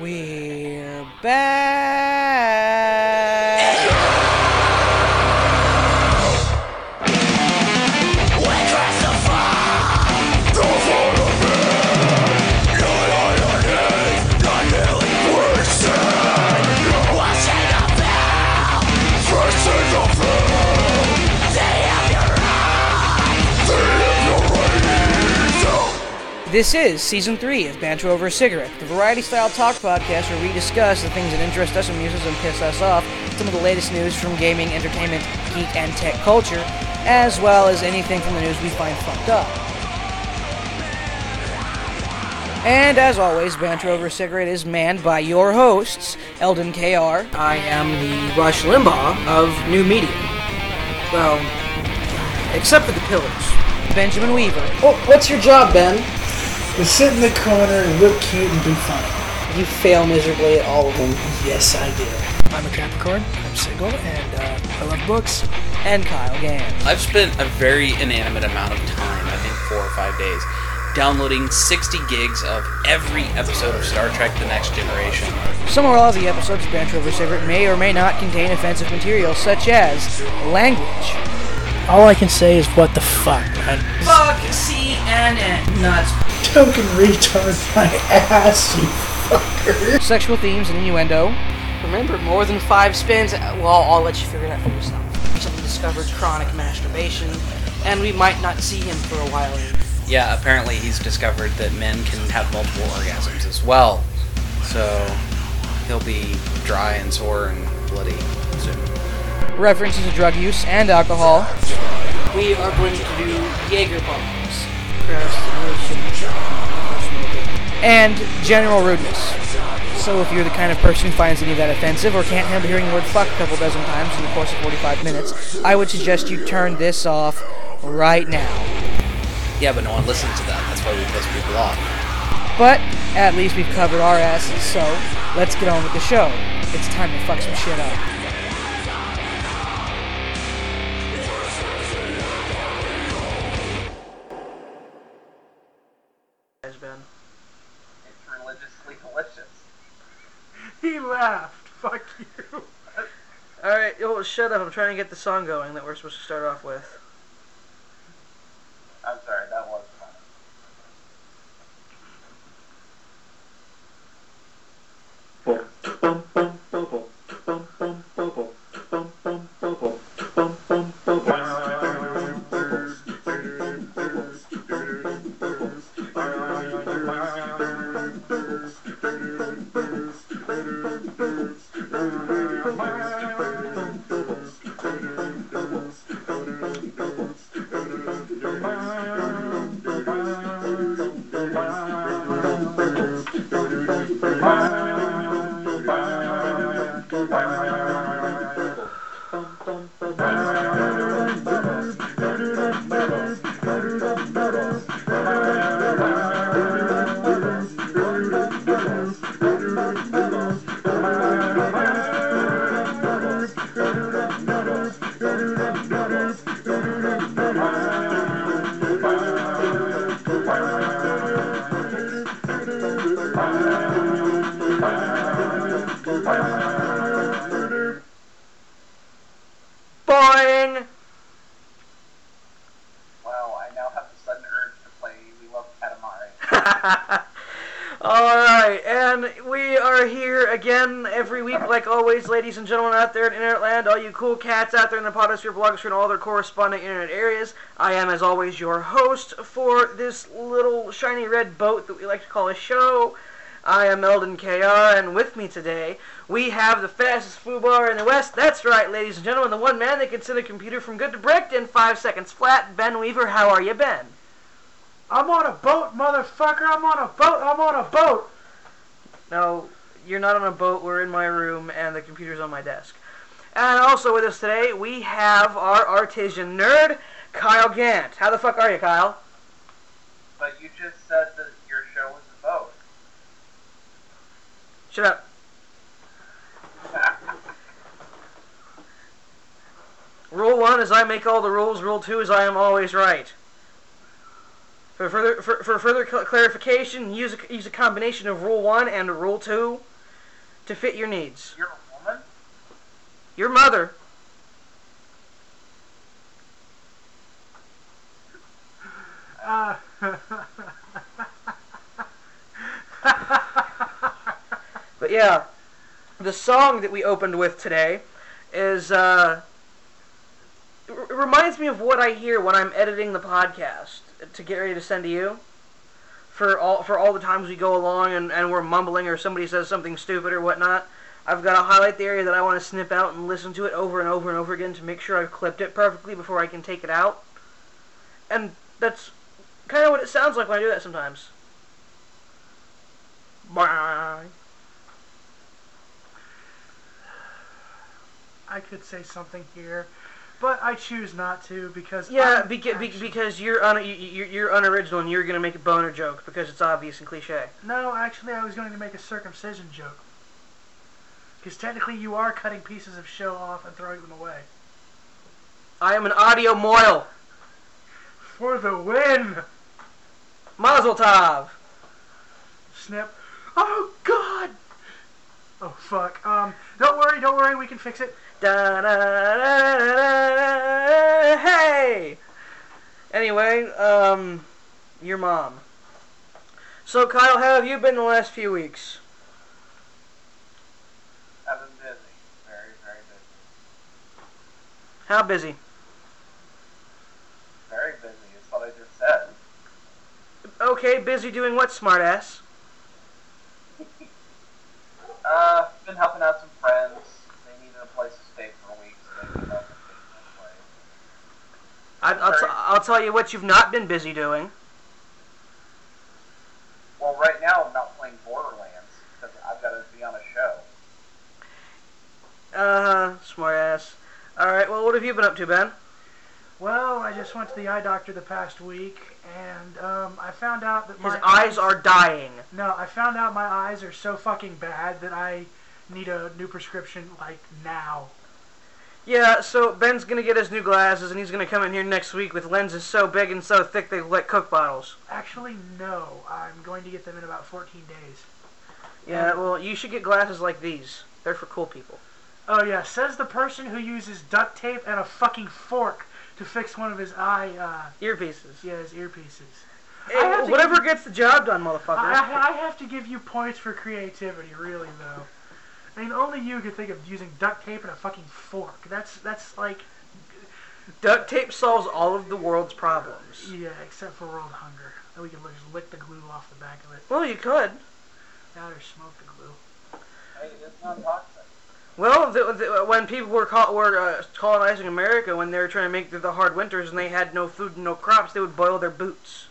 We're back. This is season three of Banter Over a Cigarette, the variety style talk podcast where we discuss the things that interest us, amuse us, and piss us off, some of the latest news from gaming, entertainment, geek, and tech culture, as well as anything from the news we find fucked up. And as always, Banter Over a Cigarette is manned by your hosts, Eldon KR. I am the Rush Limbaugh of new media. Well, except for the pillars. Benjamin Weaver. Oh, what's your job, Ben? To sit in the corner and look cute and be funny. You fail miserably at all of them. Yes, I do. I'm a Capricorn. I'm single, and uh, I love books. And Kyle Gans. I've spent a very inanimate amount of time, I think four or five days, downloading 60 gigs of every episode of Star Trek The Next Generation. Some or all of the episodes of Banter Over a Cigarette may or may not contain offensive material, such as language. All I can say is what the fuck. man. Fuck CNN. Nuts. Token retard my ass, you fucker. Sexual themes and innuendo. Remember, more than five spins. Well, I'll let you figure it out for yourself. Recently discovered chronic masturbation, and we might not see him for a while. Yeah, apparently he's discovered that men can have multiple orgasms as well. So he'll be dry and sore and bloody soon. References to drug use and alcohol. We are going to do Jaeger bombs. And general rudeness. So if you're the kind of person who finds any of that offensive or can't handle hearing the word fuck a couple dozen times in the course of 45 minutes, I would suggest you turn this off right now. Yeah, but no one listens to that. That's why we piss people off. But at least we've covered our asses, so let's get on with the show. It's time to fuck some shit up. He laughed. Fuck you. Alright, oh, shut up. I'm trying to get the song going that we're supposed to start off with. I'm sorry, that was fun. Boing! Mr. Burns, Mr. out there in the podosphere, blogosphere, and all their corresponding internet areas. I am, as always, your host for this little shiny red boat that we like to call a show. I am Eldon KR, and with me today, we have the fastest foo bar in the West. That's right, ladies and gentlemen, the one man that can send a computer from good to bricked in five seconds flat. Ben Weaver, how are you, Ben? I'm on a boat, motherfucker. I'm on a boat. I'm on a boat. No, you're not on a boat. We're in my room, and the computer's on my desk. And also with us today, we have our artisan nerd, Kyle Gant. How the fuck are you, Kyle? But you just said that your show was a boat. Shut up. Rule one is I make all the rules. Rule two is I am always right. For further for, for further cl- clarification, use a, use a combination of Rule one and Rule two. to fit your needs. You're? Your mother. Uh, But yeah, the song that we opened with today is uh, it reminds me of what I hear when I'm editing the podcast to get ready to send to you. For all for all the times we go along and, and we're mumbling or somebody says something stupid or whatnot, I've got to highlight the area that I want to snip out and listen to it over and over and over again to make sure I've clipped it perfectly before I can take it out. And that's kind of what it sounds like when I do that sometimes. Bye. I could say something here, but I choose not to because Yeah, beca- be- because you're un- you- you- you're unoriginal and you're gonna make a boner joke because it's obvious and cliche. no, actually, I was going to make a circumcision joke. Because technically, you are cutting pieces of show off and throwing them away I am an audio mohel. for the win. Mazel tov. Snip. Oh God. Oh fuck. Um, don't worry, don't worry, we can fix it. Da, da, da, da, da, hey. Anyway, um, your mom. So Kyle, how have you been the last few weeks? I've been busy. Very, very busy. How busy? Very busy is what I just said. Okay, busy doing what, smartass? Uh, been helping out some friends. They needed a place to stay for a week, so they came up and stayed in my place. I, I'll, t- I'll tell you what you've not been busy doing. Well, right now I'm not playing Borderlands because I've got to be on a show. Uh huh, smartass. Alright, well, what have you been up to, Ben? Well, I just went to the eye doctor the past week, and um, I found out that His my eyes are dying. No, I found out my eyes are so fucking bad that I need a new prescription like now. Yeah, so Ben's gonna get his new glasses and he's gonna come in here next week with lenses so big and so thick they look like Coke bottles. Actually, no. I'm going to get them in about 14 days. Yeah, well, you should get glasses like these. They're for cool people. Oh yeah, says the person who uses duct tape and a fucking fork to fix one of his eye, uh, Earpieces. yeah, his earpieces. Hey, I have to whatever give- gets the job done, motherfucker. I, I have to give you points for creativity, really though. I mean, only you could think of using duct tape and a fucking fork. That's that's like, Duct tape solves all of the world's problems. yeah, except for world hunger. Then we can just lick the glue off the back of it. Well, you could. That or smoke the glue. Hey, it's not toxic. Well, the, the, when people were col- were uh, colonizing America, when they were trying to make through the hard winters and they had no food and no crops, they would boil their boots.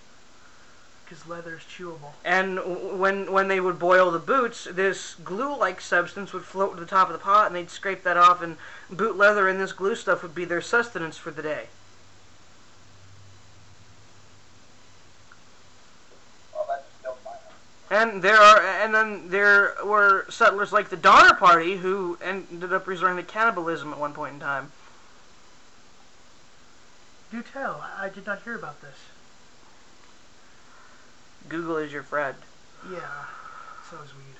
Because leather is chewable. And w- when when they would boil the boots, this glue-like substance would float to the top of the pot, and they'd scrape that off, and boot leather and this glue stuff would be their sustenance for the day. Well, that just killed my house. And there are, and then there were settlers like the Donner Party who ended up resorting to cannibalism at one point in time. Do tell. I, did not hear about this. Google is your friend, Yeah. So is weed.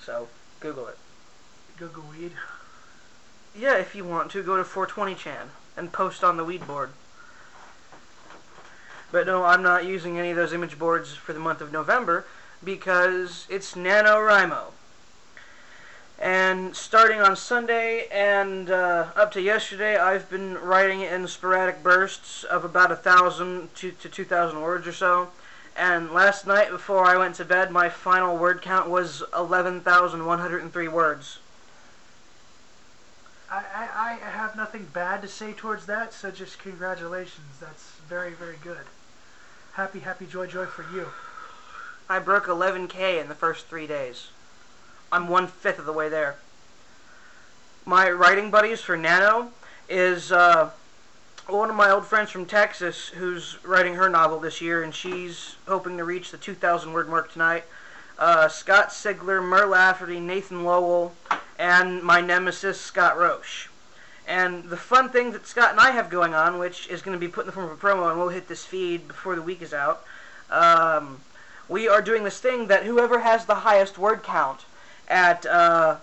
so Google it. Google weed. Yeah, if you want to, go to 420chan and post on the weed board. But no, I'm not using any of those image boards for the month of November because it's NaNoWriMo. And starting on Sunday and uh, up to yesterday, I've been writing in sporadic bursts of about a thousand to, to two thousand words or so. And last night, before I went to bed, my final word count was 11,103 words. I, I, I have nothing bad to say towards that, so just congratulations. That's very, very good. Happy, happy, joy, joy for you. I broke 11k in the first three days. I'm one fifth of the way there. My writing buddies for Nano is uh, one of my old friends from Texas who's writing her novel this year, and she's hoping to reach the 2,000 word mark tonight. Uh, Scott Sigler, Mur Lafferty, Nathan Lowell, and my nemesis Scott Roche. And the fun thing that Scott and I have going on, which is going to be put in the form of a promo, and we'll hit this feed before the week is out. Um, we are doing this thing that whoever has the highest word count at uh,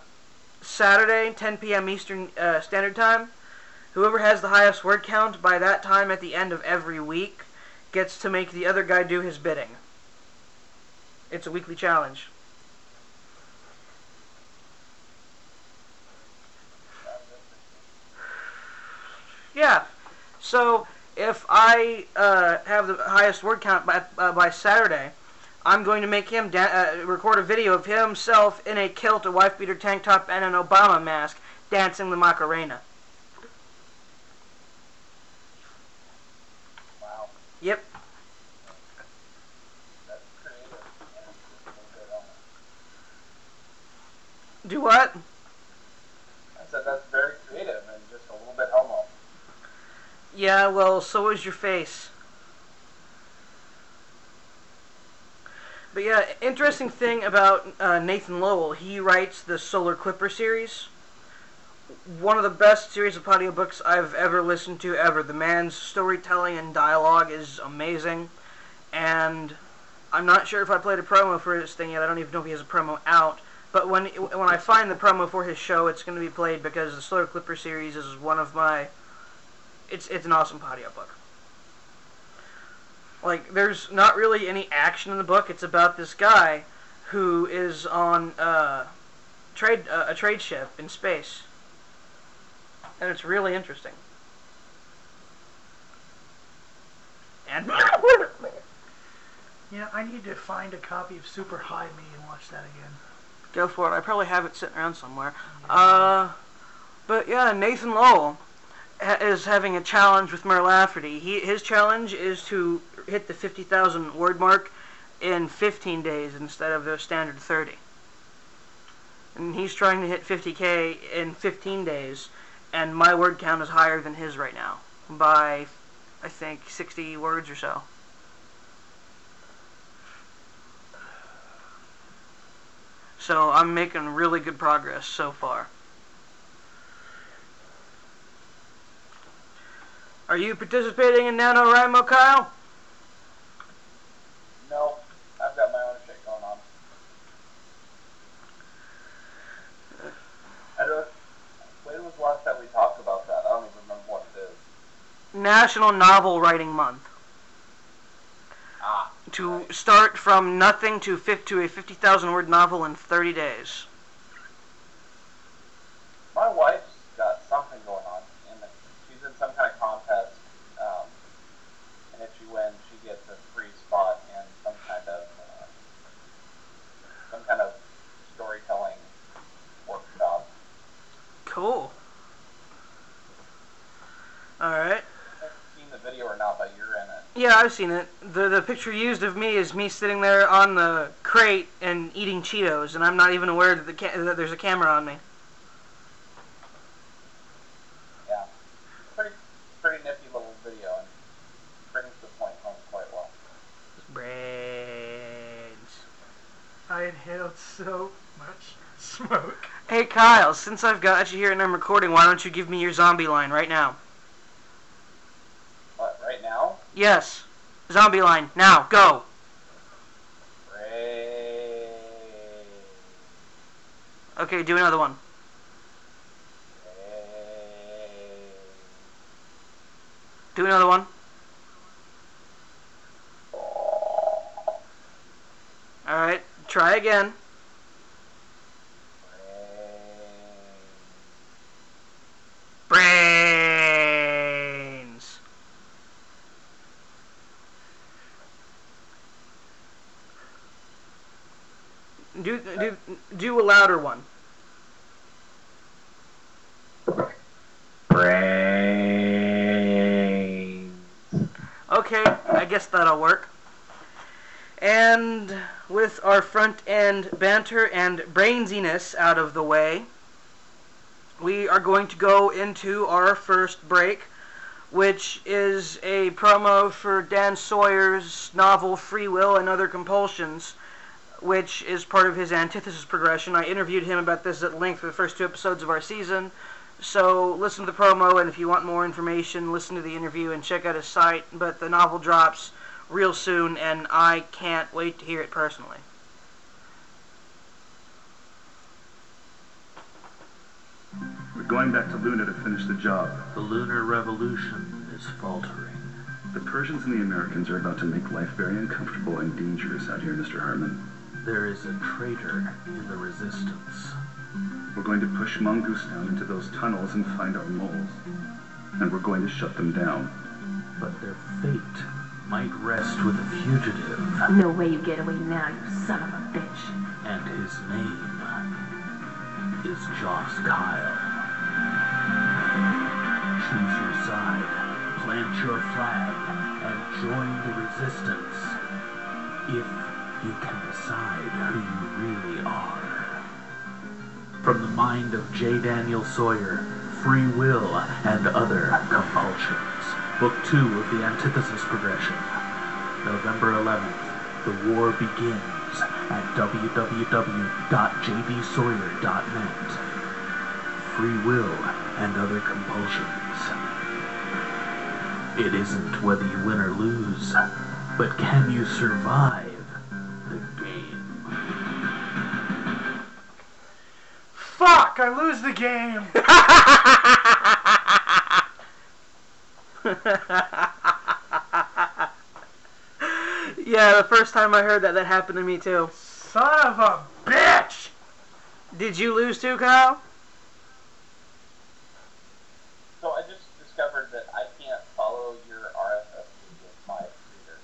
Saturday, 10 p.m. Eastern uh, Standard Time. Whoever has the highest word count by that time at the end of every week gets to make the other guy do his bidding. It's a weekly challenge. Yeah. So if I uh, have the highest word count by uh, by Saturday, I'm going to make him da- uh, record a video of himself in a kilt, a wife beater tank top, and an Obama mask dancing the Macarena. Wow. Yep. That's creative. And just a little bit homo. Do what? I said that's very creative and just a little bit homo. Yeah. Well, so is your face. But yeah, interesting thing about uh, Nathan Lowell, he writes the Solar Clipper series. One of the best series of audiobooks I've ever listened to ever. The man's storytelling and dialogue is amazing. And I'm not sure if I played a promo for his thing yet. I don't even know if he has a promo out. But when when I find the promo for his show, it's going to be played because the Solar Clipper series is one of my. It's it's an awesome audiobook. Like, there's not really any action in the book. It's about this guy who is on uh, trade uh, a trade ship in space, and it's really interesting. And Yeah, I need to find a copy of Super High Me and watch that again. go for it. I probably have it sitting around somewhere. Uh, but yeah, Nathan Lowell is having a challenge with Mur Lafferty. He his challenge is to hit the fifty thousand word mark in fifteen days instead of the standard thirty. And he's trying to hit fifty k in fifteen days, and my word count is higher than his right now by, I think, sixty words or so. So I'm making really good progress so far. Are you participating in NaNoWriMo, Kyle? No, I've got my own shit going on. I don't. When was the last time we talked about that? I don't even remember what it is. National Novel Writing Month. Ah. To start from nothing to, to a 50,000 word novel in 30 days. My wife's got something going on, and she's in some kind of contest, um, and if she wins, she gets a free spot in some kind of uh, some kind of storytelling workshop. Cool. Alright. I've seen the video or not, but you're in it. Yeah, I've seen it. The the picture used of me is me sitting there on the crate and eating Cheetos, and I'm not even aware that, the ca- that there's a camera on me. Yeah, pretty pretty nifty little video, and brings the point home quite well. Brains. I inhaled so much smoke. Hey Kyle, since I've got you here and I'm recording, why don't you give me your zombie line right now? Yes. Zombie line. Now, go. Okay, do another one. Do another one. Alright, try again. Do, do, do a louder one. Brains. Okay, I guess that'll work. And with our front end banter and brainsiness out of the way, we are going to go into our first break, which is a promo for Dan Sawyer's novel Free Will and Other Compulsions, which is part of his antithesis progression. I interviewed him about this at length for the first two episodes of our season. So listen to the promo, and if you want more information, listen to the interview and check out his site. But the novel drops real soon, and I can't wait to hear it personally. We're going back to Luna to finish the job. The lunar revolution is faltering. The Persians and the Americans are about to make life very uncomfortable and dangerous out here, Mr. Harmon. There is a traitor in the resistance. We're going to push Mongoose down into those tunnels and find our moles. And we're going to shut them down. But their fate might rest with a fugitive, No way you get away now, you son of a bitch. and his name is Joss Kyle. Choose your side, plant your flag, and join the resistance. If you can decide who you really are. From the mind of J. Daniel Sawyer, Free Will and Other Compulsions. Book 2 of the Antithesis Progression. November 11th. The war begins at www.jdsawyer.net. Free Will and Other Compulsions. It isn't whether you win or lose, but can you survive Fuck! I lose the game. Yeah, the first time I heard that, that happened to me too. Son of a bitch! Did you lose too, Kyle? So I just discovered that I can't follow your RSS feed with my reader.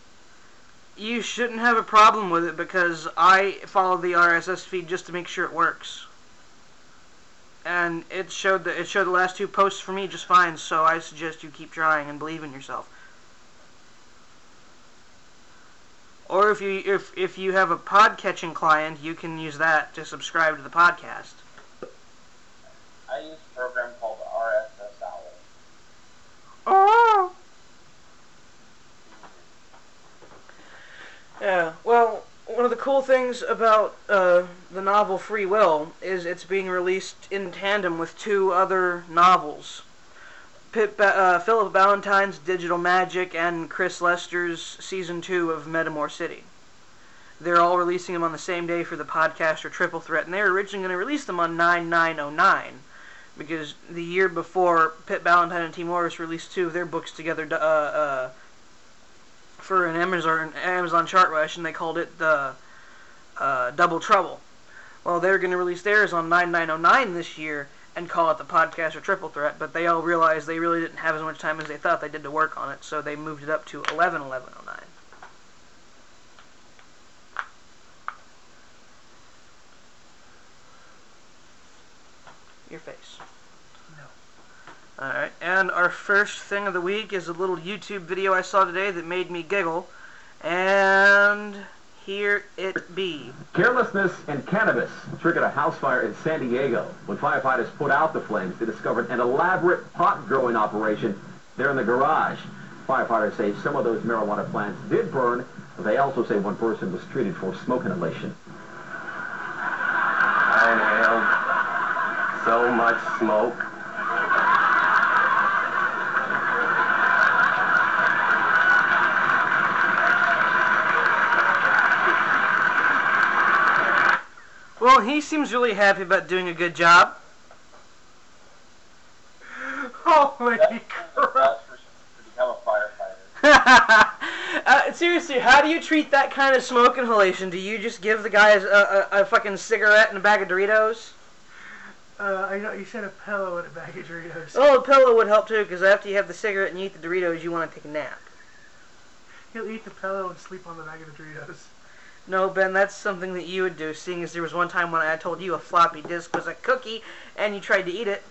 You shouldn't have a problem with it because I follow the RSS feed just to make sure it works. And it showed the it showed the last two posts for me just fine, so I suggest you keep trying and believe in yourself. Or if you if if you have a pod catching client, you can use that to subscribe to the podcast. I use a program called RSS Owl. Oh. Yeah. Well, one of the cool things about uh, the novel Free Will is it's being released in tandem with two other novels. Pip, uh, Philip Ballantine's Digital Magic and Chris Lester's Season 2 of Metamor City. They're all releasing them on the same day for the podcast or Triple Threat, and they were originally going to release them on 9909 because the year before, Pip Ballantine and Tee Morris released two of their books together uh, uh, for an Amazon Amazon chart rush, and they called it the uh, Double Trouble. Well, they're going to release theirs on 9909 this year and call it the podcast or Triple Threat, but they all realized they really didn't have as much time as they thought they did to work on it, so they moved it up to 111109. Your face. No. Alright, and our first thing of the week is a little YouTube video I saw today that made me giggle. And here it be. Carelessness and cannabis triggered a house fire in San Diego. When firefighters put out the flames, they discovered an elaborate pot growing operation there in the garage. Firefighters say some of those marijuana plants did burn. But they also say one person was treated for smoke inhalation. I inhaled so much smoke. Well, he seems really happy about doing a good job. Holy That's crap! for to become a firefighter. uh, seriously, how do you treat that kind of smoke inhalation? Do you just give the guys a, a, a fucking cigarette and a bag of Doritos? Uh, I know you said a pillow and a bag of Doritos. Oh, a pillow would help too, because after you have the cigarette and you eat the Doritos, you want to take a nap. He'll eat the pillow and sleep on the bag of Doritos. No, Ben, that's something that you would do, seeing as there was one time when I told you a floppy disk was a cookie, and you tried to eat it.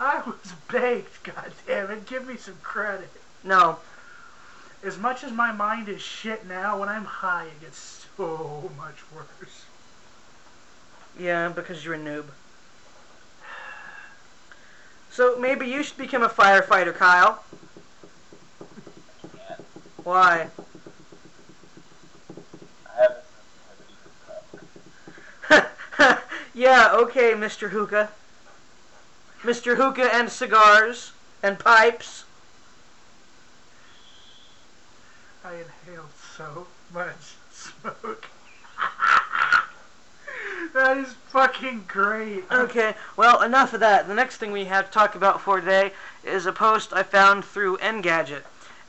I was baked, god damn it. Give me some credit. No. As much as my mind is shit now, when I'm high, it gets so much worse. Yeah, because you're a noob. So maybe you should become a firefighter, Kyle. Can't. Why? I have a sensitivity for smoke. yeah, okay, Mr. Hookah. Mr. Hookah and cigars and pipes. I inhaled so much smoke. That is fucking great. Okay, well, enough of that. The next thing we have to talk about for today is a post I found through Engadget.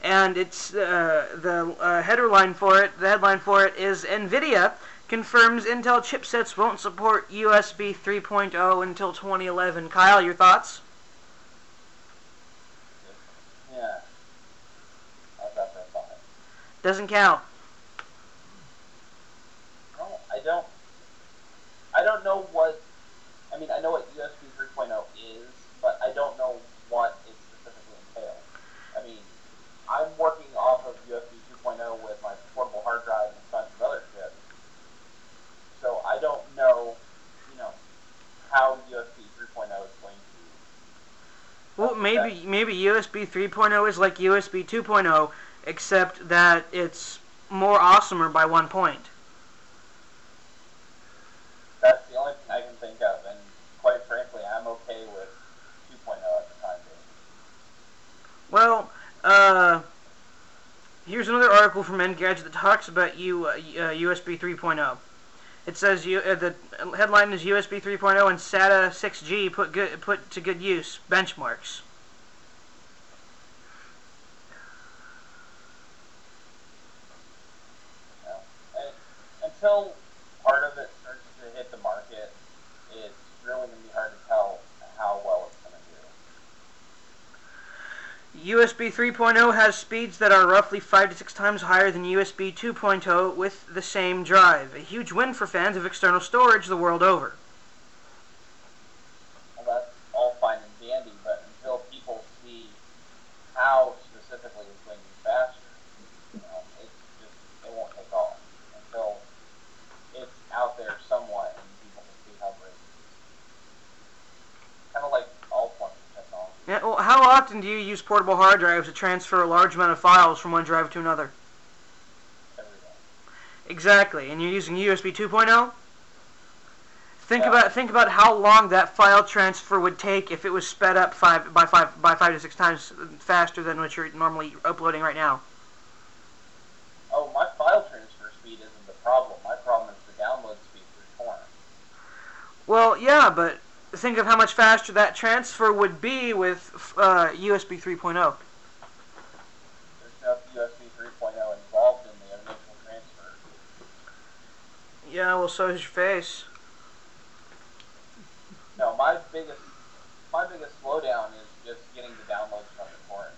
And it's uh, the uh, header line for it, the headline for it is NVIDIA confirms Intel chipsets won't support USB 3.0 until 2011. Kyle, your thoughts? Yeah. That a thought? Doesn't count. No, I don't. I don't know what. I mean, I know what USB 3.0 is, but I don't know what it specifically entails. I mean, I'm working off of USB 2.0 with my portable hard drive and a bunch of other shit. So I don't know, you know, how USB 3.0 is going to. Well, maybe maybe USB 3.0 is like USB 2.0, except that it's more awesomer by one point. That's the only thing I can think of, and quite frankly, I'm okay with 2.0 at the time being. Well, uh, here's another article from Engadget that talks about U, uh, USB 3.0. It says you, uh, the headline is USB 3.0 and SATA 6G put good, put to good use benchmarks. Know, and until part of it starts to hit the market, it's really going to be hard to tell how well it's going to do. USB 3.0 has speeds that are roughly 5 to 6 times higher than USB 2.0 with the same drive. A huge win for fans of external storage the world over. Well, that's all fine and dandy, but until people see how specifically it's going to be faster, you know, it's just it won't take off until it's out there somewhat and people can see how great it is. Kind of like all forms of technology. Yeah, well, how often do you use portable hard drives to transfer a large amount of files from one drive to another? Exactly, and you're using USB 2.0. Think about think about how long that file transfer would take if it was sped up five by five by five to six times faster than what you're normally uploading right now. Oh, my file transfer speed isn't the problem. My problem is the download speed through torrent. Well, yeah, but think of how much faster that transfer would be with uh, USB 3.0. There's no USB 3.0 involved in the initial transfer. Yeah, well, so is your face. No, my biggest my biggest slowdown is just getting the downloads from the torrents.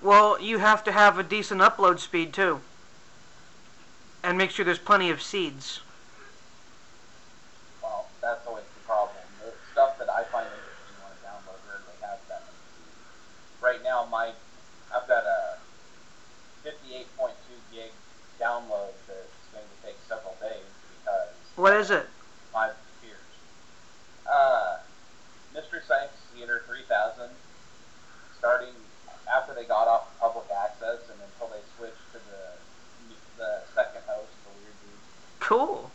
Well, you have to have a decent upload speed too, and make sure there's plenty of seeds. Well, that's always the problem. The stuff that I find interesting when I download rarely has that many speeds. Right now, my I've got a 58.2 gig download that's going to take several days because What is it? my peers. Uh, Mystery Science Theater 3000, starting after they got off public access and until they switched to the the second host, the weird dude. Cool.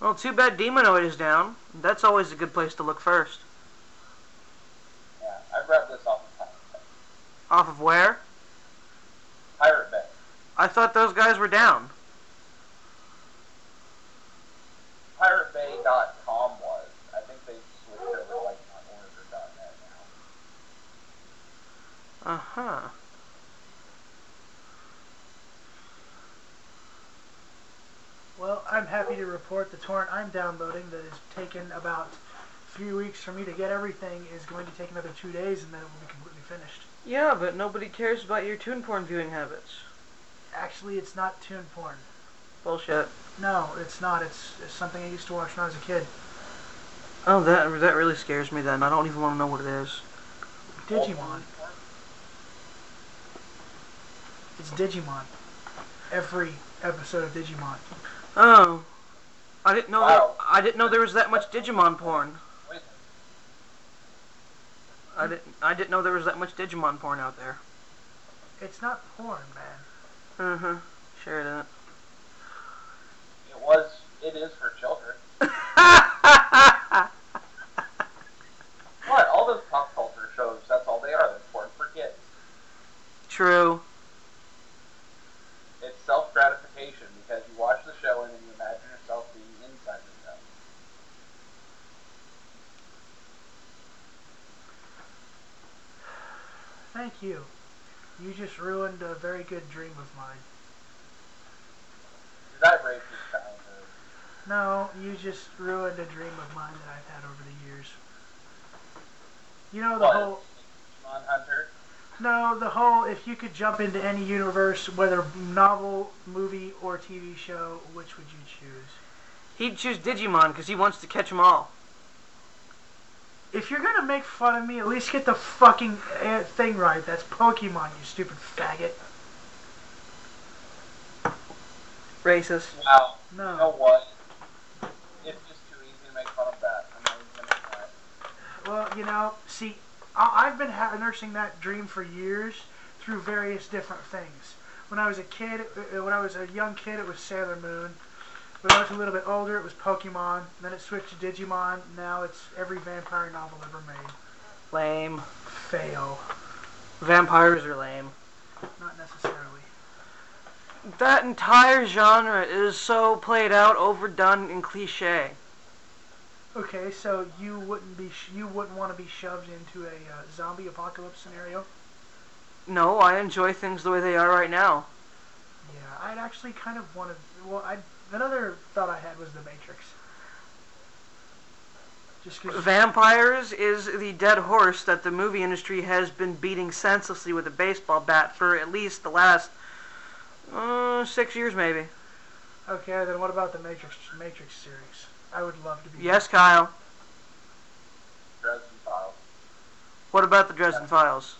Well, too bad Demonoid is down. That's always a good place to look first. Yeah, I've read this off of Pirate Bay. Off of where? Pirate Bay. I thought those guys were down. PirateBay.com was. I think they switched over to like .org or .net now. Uh huh. Well, I'm happy to report the torrent I'm downloading that has taken about three weeks for me to get everything is going to take another two days and then it will be completely finished. Yeah, but nobody cares about your toon porn viewing habits. Actually, it's not tune porn. Bullshit. No, it's not. It's, it's something I used to watch when I was a kid. Oh, that that really scares me. Then I don't even want to know what it is. Digimon. It's Digimon. Every episode of Digimon. Oh, I didn't know. Wow. That, I didn't know there was that much Digimon porn. I didn't. I didn't know there was that much Digimon porn out there. It's not porn, man. Uh huh. Sure it isn't was it is for children. what? All those pop culture shows, that's all they are. They're porn for kids. True. It's self gratification because you watch the show and then you imagine yourself being inside the show. Thank you. You just ruined a very good dream of mine. No, you just ruined a dream of mine that I've had over the years. You know the What? whole Digimon Hunter? no, the whole if you could jump into any universe, whether novel, movie, or TV show, which would you choose? He'd choose Digimon because he wants to catch them all. If you're gonna make fun of me, at least get the fucking uh, thing right. That's Pokemon, you stupid faggot. Racist. Wow. No. You know what? It's just too easy to make fun of that. I'm not even gonna try. Well, you know, see, I- I've been ha- nursing that dream for years through various different things. When I was a kid, when I was a young kid, it was Sailor Moon. When I was a little bit older, it was Pokemon. Then it switched to Digimon. Now it's every vampire novel ever made. Lame. Fail. Vampires are lame. Not necessarily. That entire genre is so played out, overdone, and cliche. Okay, so you wouldn't be sh- you wouldn't want to be shoved into a uh, zombie apocalypse scenario? No, I enjoy things the way they are right now. Yeah, I'd actually kind of want to. Well, I another thought I had was the Matrix. Just Vampires is the dead horse that the movie industry has been beating senselessly with a baseball bat for at least the last uh, six years, maybe. Okay, then what about the Matrix Matrix series? I would love to be. Yes, Kyle. Dresden Files. What about the Dresden Files?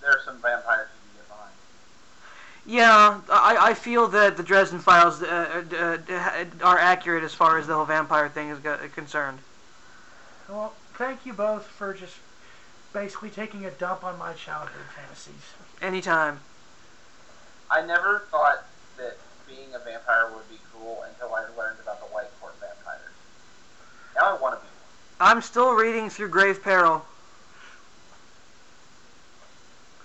There are some vampires you can get behind. Yeah, I, I feel that the Dresden Files uh, uh, uh, are accurate as far as the whole vampire thing is go- concerned. Well, thank you both for just basically taking a dump on my childhood fantasies. Anytime. I never thought that being a vampire would be cool until I learned about the white court vampires. Now I want to be one. I'm still reading through Grave Peril.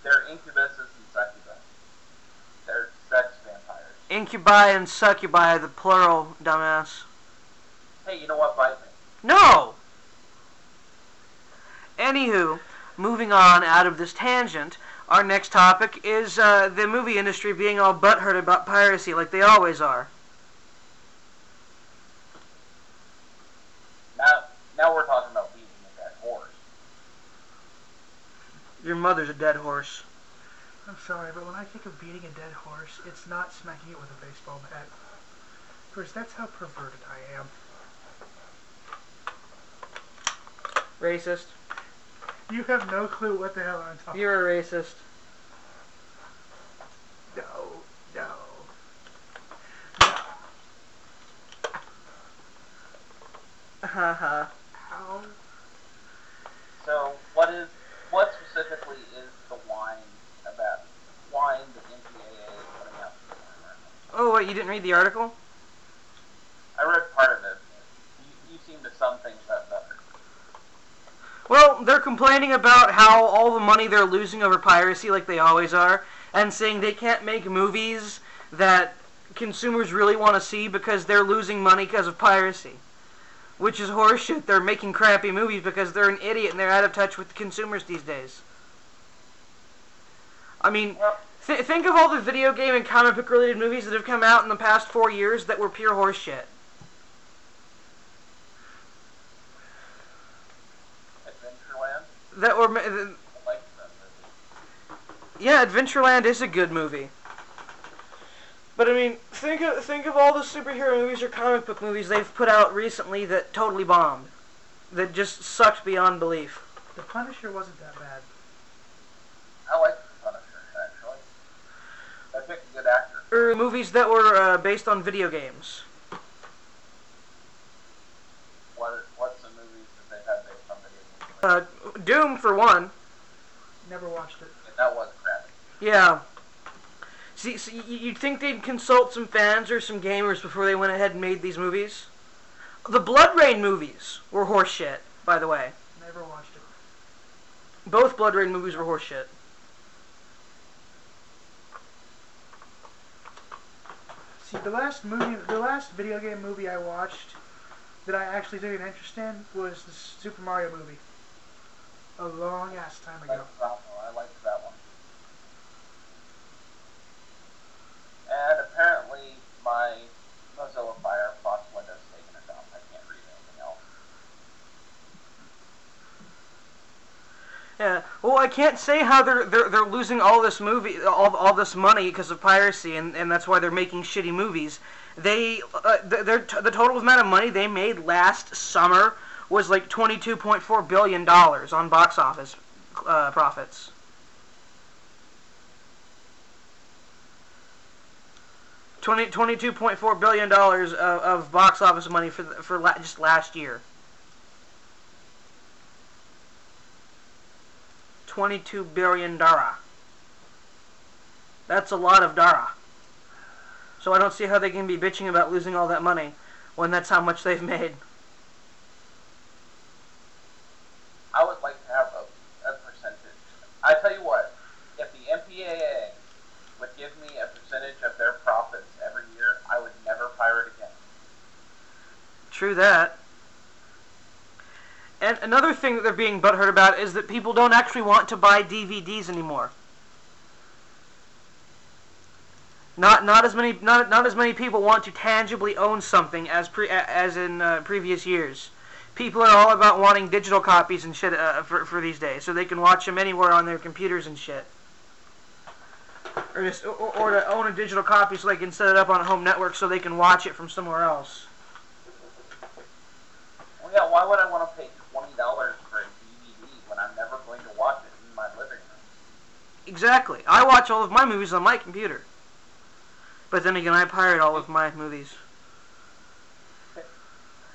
They're incubuses and succubus. They're sex vampires. Incubi and succubi, the plural, dumbass. Hey, you know what? Bite me. No! Anywho, moving on out of this tangent, our next topic is uh, the movie industry being all butthurt about piracy like they always are. Now, now we're talking about beating a dead horse. Your mother's a dead horse. I'm sorry, but when I think of beating a dead horse, it's not smacking it with a baseball bat. Of course, that's how perverted I am. Racist. You have no clue what the hell I'm talking You're a racist. No, no. Haha. How? So, what is what specifically is the whine about? Whine that MPAA is putting out for the right now? Oh, wait, you didn't read the article? I read part of it. You, you seem to sum things up better. Well, they're complaining about how all the money they're losing over piracy, like they always are, and saying they can't make movies that consumers really want to see because they're losing money because of piracy. Which is horseshit. They're making crappy movies because they're an idiot and they're out of touch with the consumers these days. I mean, th- think of all the video game and comic book related movies that have come out in the past four years that were pure horseshit. Adventureland. That were. ma- like that. Yeah, Adventureland is a good movie. But I mean, think of think of all the superhero movies or comic book movies they've put out recently that totally bombed, that just sucked beyond belief. The Punisher wasn't that bad. I like the Punisher actually. I picked a good. Or movies that were uh, based on video games. What what's the movies that they've had based on video games? Uh, Doom for one. Never watched it. And that was crappy. Yeah. See, so you'd think they'd consult some fans or some gamers before they went ahead and made these movies. The BloodRayne movies were horseshit, by the way. Never watched it. Both BloodRayne movies were horseshit. See, the last movie, the last video game movie I watched that I actually took an interest in was the Super Mario movie. a long ass time ago. I liked that one. And apparently my Mozilla Firefox window's taken it off. I can't read anything else. Yeah. Well, I can't say how they're they're, they're losing all this movie, all, all this money because of piracy, and, and that's why they're making shitty movies. They uh, th- their the total amount of money they made last summer was like twenty two point four billion dollars on box office uh, profits. Twenty twenty two point four billion dollars of, of box office money for for la- just last year. Twenty-two billion dara. That's a lot of dara. So I don't see how they can be bitching about losing all that money when that's how much they've made. I would like to have a, a percentage. I tell you what, if the MPAA would give me a percentage of their profits every year, I would never pirate again. True that. And another thing that they're being butthurt about is that people don't actually want to buy DVDs anymore. Not not as many not not as many people want to tangibly own something as pre, as in uh, previous years. People are all about wanting digital copies and shit uh, for for these days, so they can watch them anywhere on their computers and shit. Or just or, or to own a digital copy so they can set it up on a home network so they can watch it from somewhere else. Well, yeah, why would I want to pay twenty dollars for a DVD when I'm never going to watch it in my living room? Exactly. I watch all of my movies on my computer. But then again, I pirate all of my movies.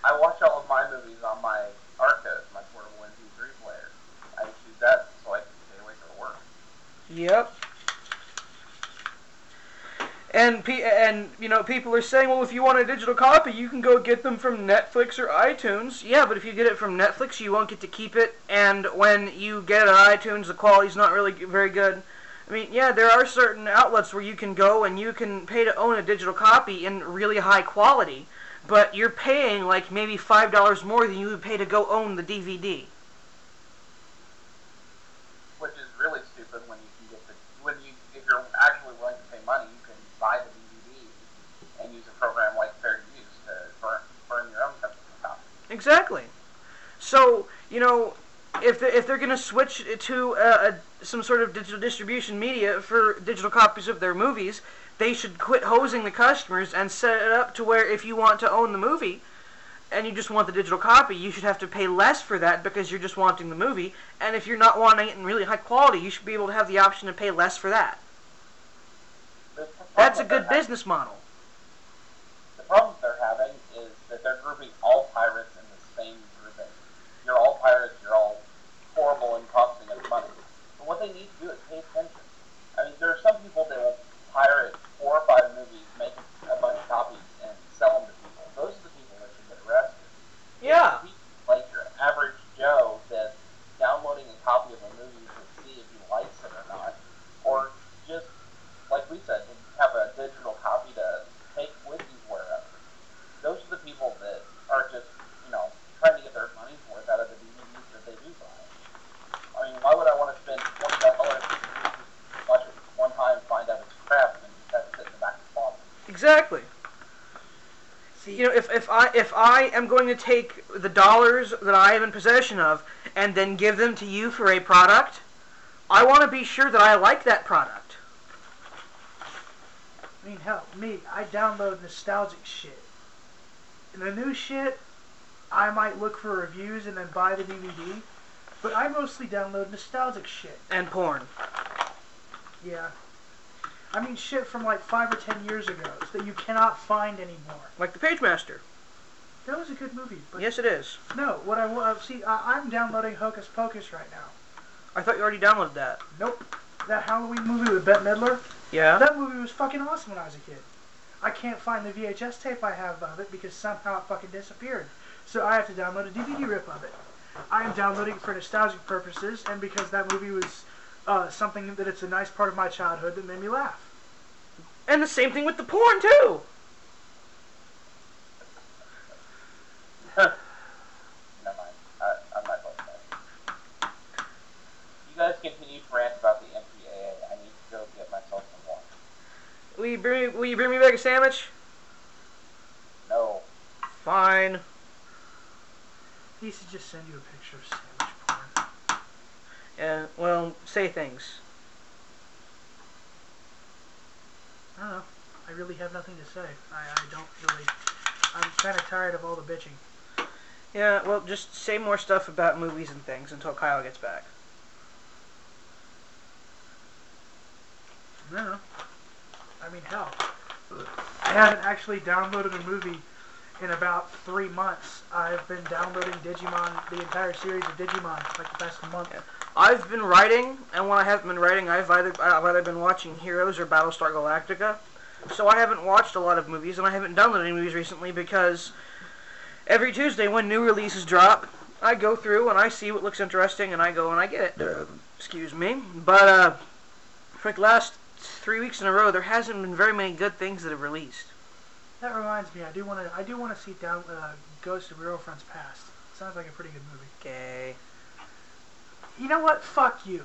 I watch all of my movies on my Archos, my portable MP3 player. I use that so I can stay away from work. Yep. And pe- and you know people are saying, well, if you want a digital copy, you can go get them from Netflix or iTunes. Yeah, but if you get it from Netflix, you won't get to keep it. And when you get it on iTunes, the quality's not really very good. I mean, yeah, there are certain outlets where you can go and you can pay to own a digital copy in really high quality, but you're paying like maybe five dollars more than you would pay to go own the DVD. Which is really stupid when you can get the when you if you're actually willing to pay money, you can buy the DVD and use a program like Fair Use to burn burn your own copy. Exactly. So you know, if they, if they're going to switch to uh, a, some sort of digital distribution media for digital copies of their movies, they should quit hosing the customers and set it up to where if you want to own the movie and you just want the digital copy, you should have to pay less for that because you're just wanting the movie. And if you're not wanting it in really high quality, you should be able to have the option to pay less for that. That's a good business model. The problem they're having is that they're grouping all pirates in the same grouping. You're all pirates, you're all horrible and costing us money. But what they need to do is pay attention. I mean, there are some people that will pirate four or five movies, make a bunch of copies, and sell them to people. Those are the people that should get arrested. Yeah. Like your average Joe that's downloading a copy of a movie to see if he likes it or not, or just like we said, to have a digital copy to take with you wherever. Those are the people that are just, you know, trying to get their money's worth out of the DVDs that they do buy. I mean, why would I want to spend twenty dollars to watch it one time, find out it's crap, and then just have it sit in the back of the closet? Exactly. You know, if, if I am going to take the dollars that I am in possession of and then give them to you for a product, I want to be sure that I like that product. I mean, hell, me, I download nostalgic shit. And the new shit, I might look for reviews and then buy the DVD. But I mostly download nostalgic shit. And porn. Yeah. I mean, shit from like five or ten years ago that you cannot find anymore. Like the Pagemaster. That was a good movie. But Yes, it is. No, what I want see, I, I'm downloading Hocus Pocus right now. I thought you already downloaded that. Nope. That Halloween movie with Bette Midler. Yeah. That movie was fucking awesome when I was a kid. I can't find the VHS tape I have of it because somehow it fucking disappeared. So I have to download a DVD rip of it. I am downloading it for nostalgic purposes and because that movie was uh, something that it's a nice part of my childhood that made me laugh. And the same thing with the porn too. Never mind. I, I'm not going there. Will you bring me back a sandwich? No. Fine. He should just send you a picture of sandwich porn. Yeah, well, say things. I don't know. I really have nothing to say. I, I don't really. I'm kind of tired of all the bitching. Yeah, well, just say more stuff about movies and things until Kyle gets back. I don't know. I mean, hell. I haven't actually downloaded a movie in about three months. I've been downloading Digimon, the entire series of Digimon, like the past month. I've been writing, and when I haven't been writing, I've either I've either been watching Heroes or Battlestar Galactica. So I haven't watched a lot of movies, and I haven't downloaded any movies recently because every Tuesday when new releases drop, I go through and I see what looks interesting, and I go and I get it. Excuse me, but uh, for like the last three weeks in a row, there hasn't been very many good things that have released. That reminds me, I do want to. I do want to see down uh, Ghost of Girlfriend's Past. Sounds like a pretty good movie. Okay. You know what? Fuck you.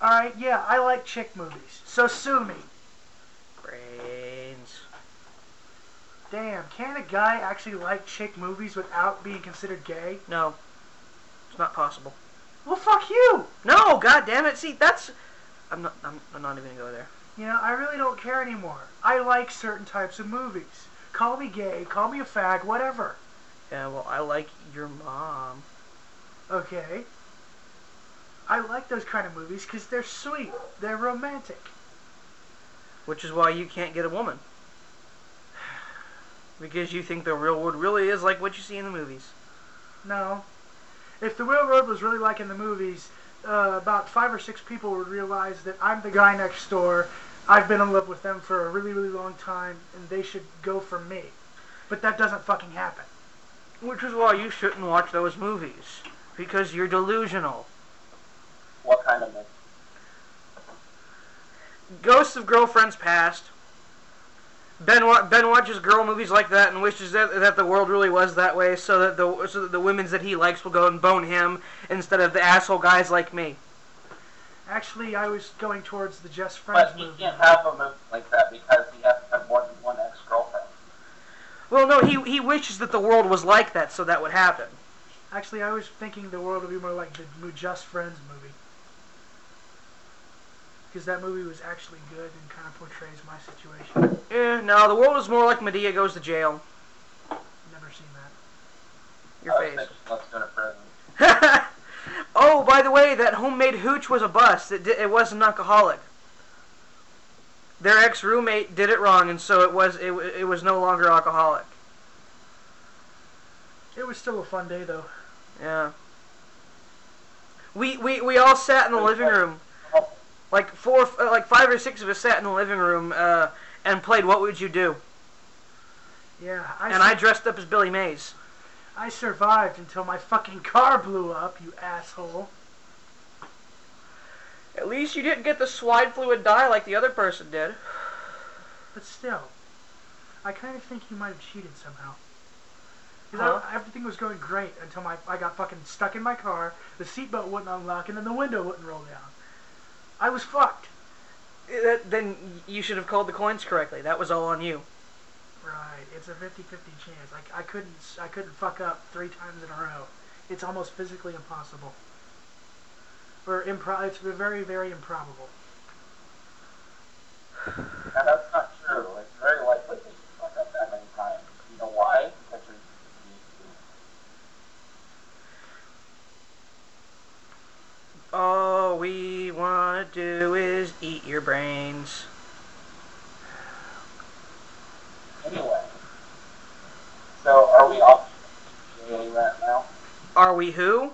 All right. Yeah, I like chick movies. So sue me. Brains. Damn. Can a guy actually like chick movies without being considered gay? No, it's not possible. Well, fuck you. No, god damn it. See, that's. I'm not. I'm, I'm not even gonna go there. You know, I really don't care anymore. I like certain types of movies. Call me gay, call me a fag, whatever. Yeah, well, I like your mom. Okay. I like those kind of movies because they're sweet, they're romantic. Which is why you can't get a woman. Because you think the real world really is like what you see in the movies. No. If the real world was really like in the movies, uh, about five or six people would realize that I'm the guy next door. I've been in love with them for a really, really long time, and they should go for me. But that doesn't fucking happen. Which is why you shouldn't watch those movies. Because you're delusional. What kind of mix? Ghosts of Girlfriends Past. Ben Ben watches girl movies like that and wishes that that the world really was that way, so that the so that the women's that he likes will go and bone him instead of the asshole guys like me. Actually, I was going towards the Just Friends But he movie. can't have a movie like that because he has to have more than one ex-girlfriend. Well, no, he he wishes that the world was like that, so that would happen. Actually, I was thinking the world would be more like the Just Friends movie. Because that movie was actually good and kind of portrays my situation. Eh, no, the world is more like Madea goes to jail. Never seen that. Your I face. thinking, let's go to prison. oh, by the way, that homemade hooch was a bust. It, di- it wasn't alcoholic. Their ex-roommate did it wrong, and so it was it, it was no longer alcoholic. It was still a fun day, though. Yeah. We we, we all sat in the living room, like four, uh, like five or six of us sat in the living room uh, and played What Would You Do? Yeah, I And I dressed up as Billy Mays. I survived until my fucking car blew up, you asshole. At least you didn't get the swine fluid dye like the other person did. But still, I kind of think you might have cheated somehow. Huh? I- everything was going great until my I got fucking stuck in my car, the seatbelt wouldn't unlock, and then the window wouldn't roll down. I was fucked. That, then you should have called the coins correctly. That was all on you. Right, it's a 50-50 chance. I, I couldn't s- I couldn't fuck up three times in a row. It's almost physically impossible. Or impro- it's very very improbable. And that's not true. It's very likely that you fuck up that many times. You know why? Because you're used to All we want to do is eat your brains. Anyway, so are we off rant now? Are we who?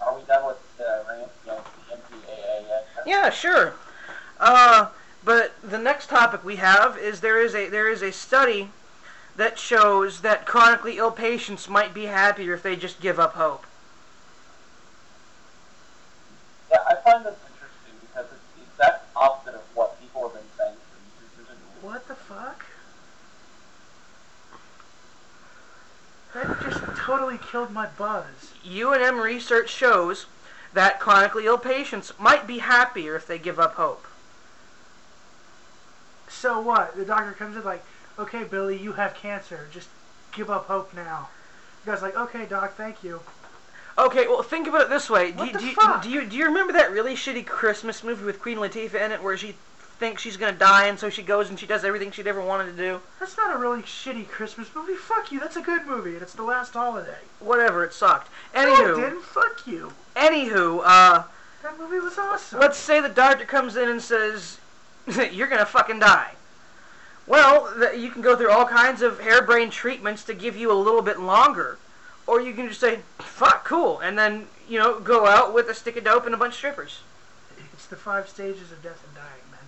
Are we done with the rant against the MPAA yet? Yeah, sure. Uh, but the next topic we have is there is a there is a study that shows that chronically ill patients might be happier if they just give up hope. Yeah, I find this interesting because it's the exact opposite of what people have been saying for years and years. What the fuck? That just totally killed my buzz. UNM research shows that chronically ill patients might be happier if they give up hope. so what? The doctor comes in like, okay, Billy, you have cancer. Just give up hope now. The guy's like, okay, doc, thank you. Okay, well, think about it this way. Do, What you- the do, you, fuck? do you do you remember that really shitty Christmas movie with Queen Latifah in it, where she thinks she's gonna die, and so she goes and she does everything she'd ever wanted to do? That's not a really shitty Christmas movie. Fuck you. That's a good movie, and it's the last holiday. Whatever, it sucked. No, Anywho, it didn't. Fuck you. anywho, uh, That movie was awesome. let's say the doctor comes in and says, "You're gonna fucking die." Well, you can go through all kinds of harebrained treatments to give you a little bit longer, or you can just say, "Fuck, cool," and then you know go out with a stick of dope and a bunch of strippers. It's the five stages of death and dying, man.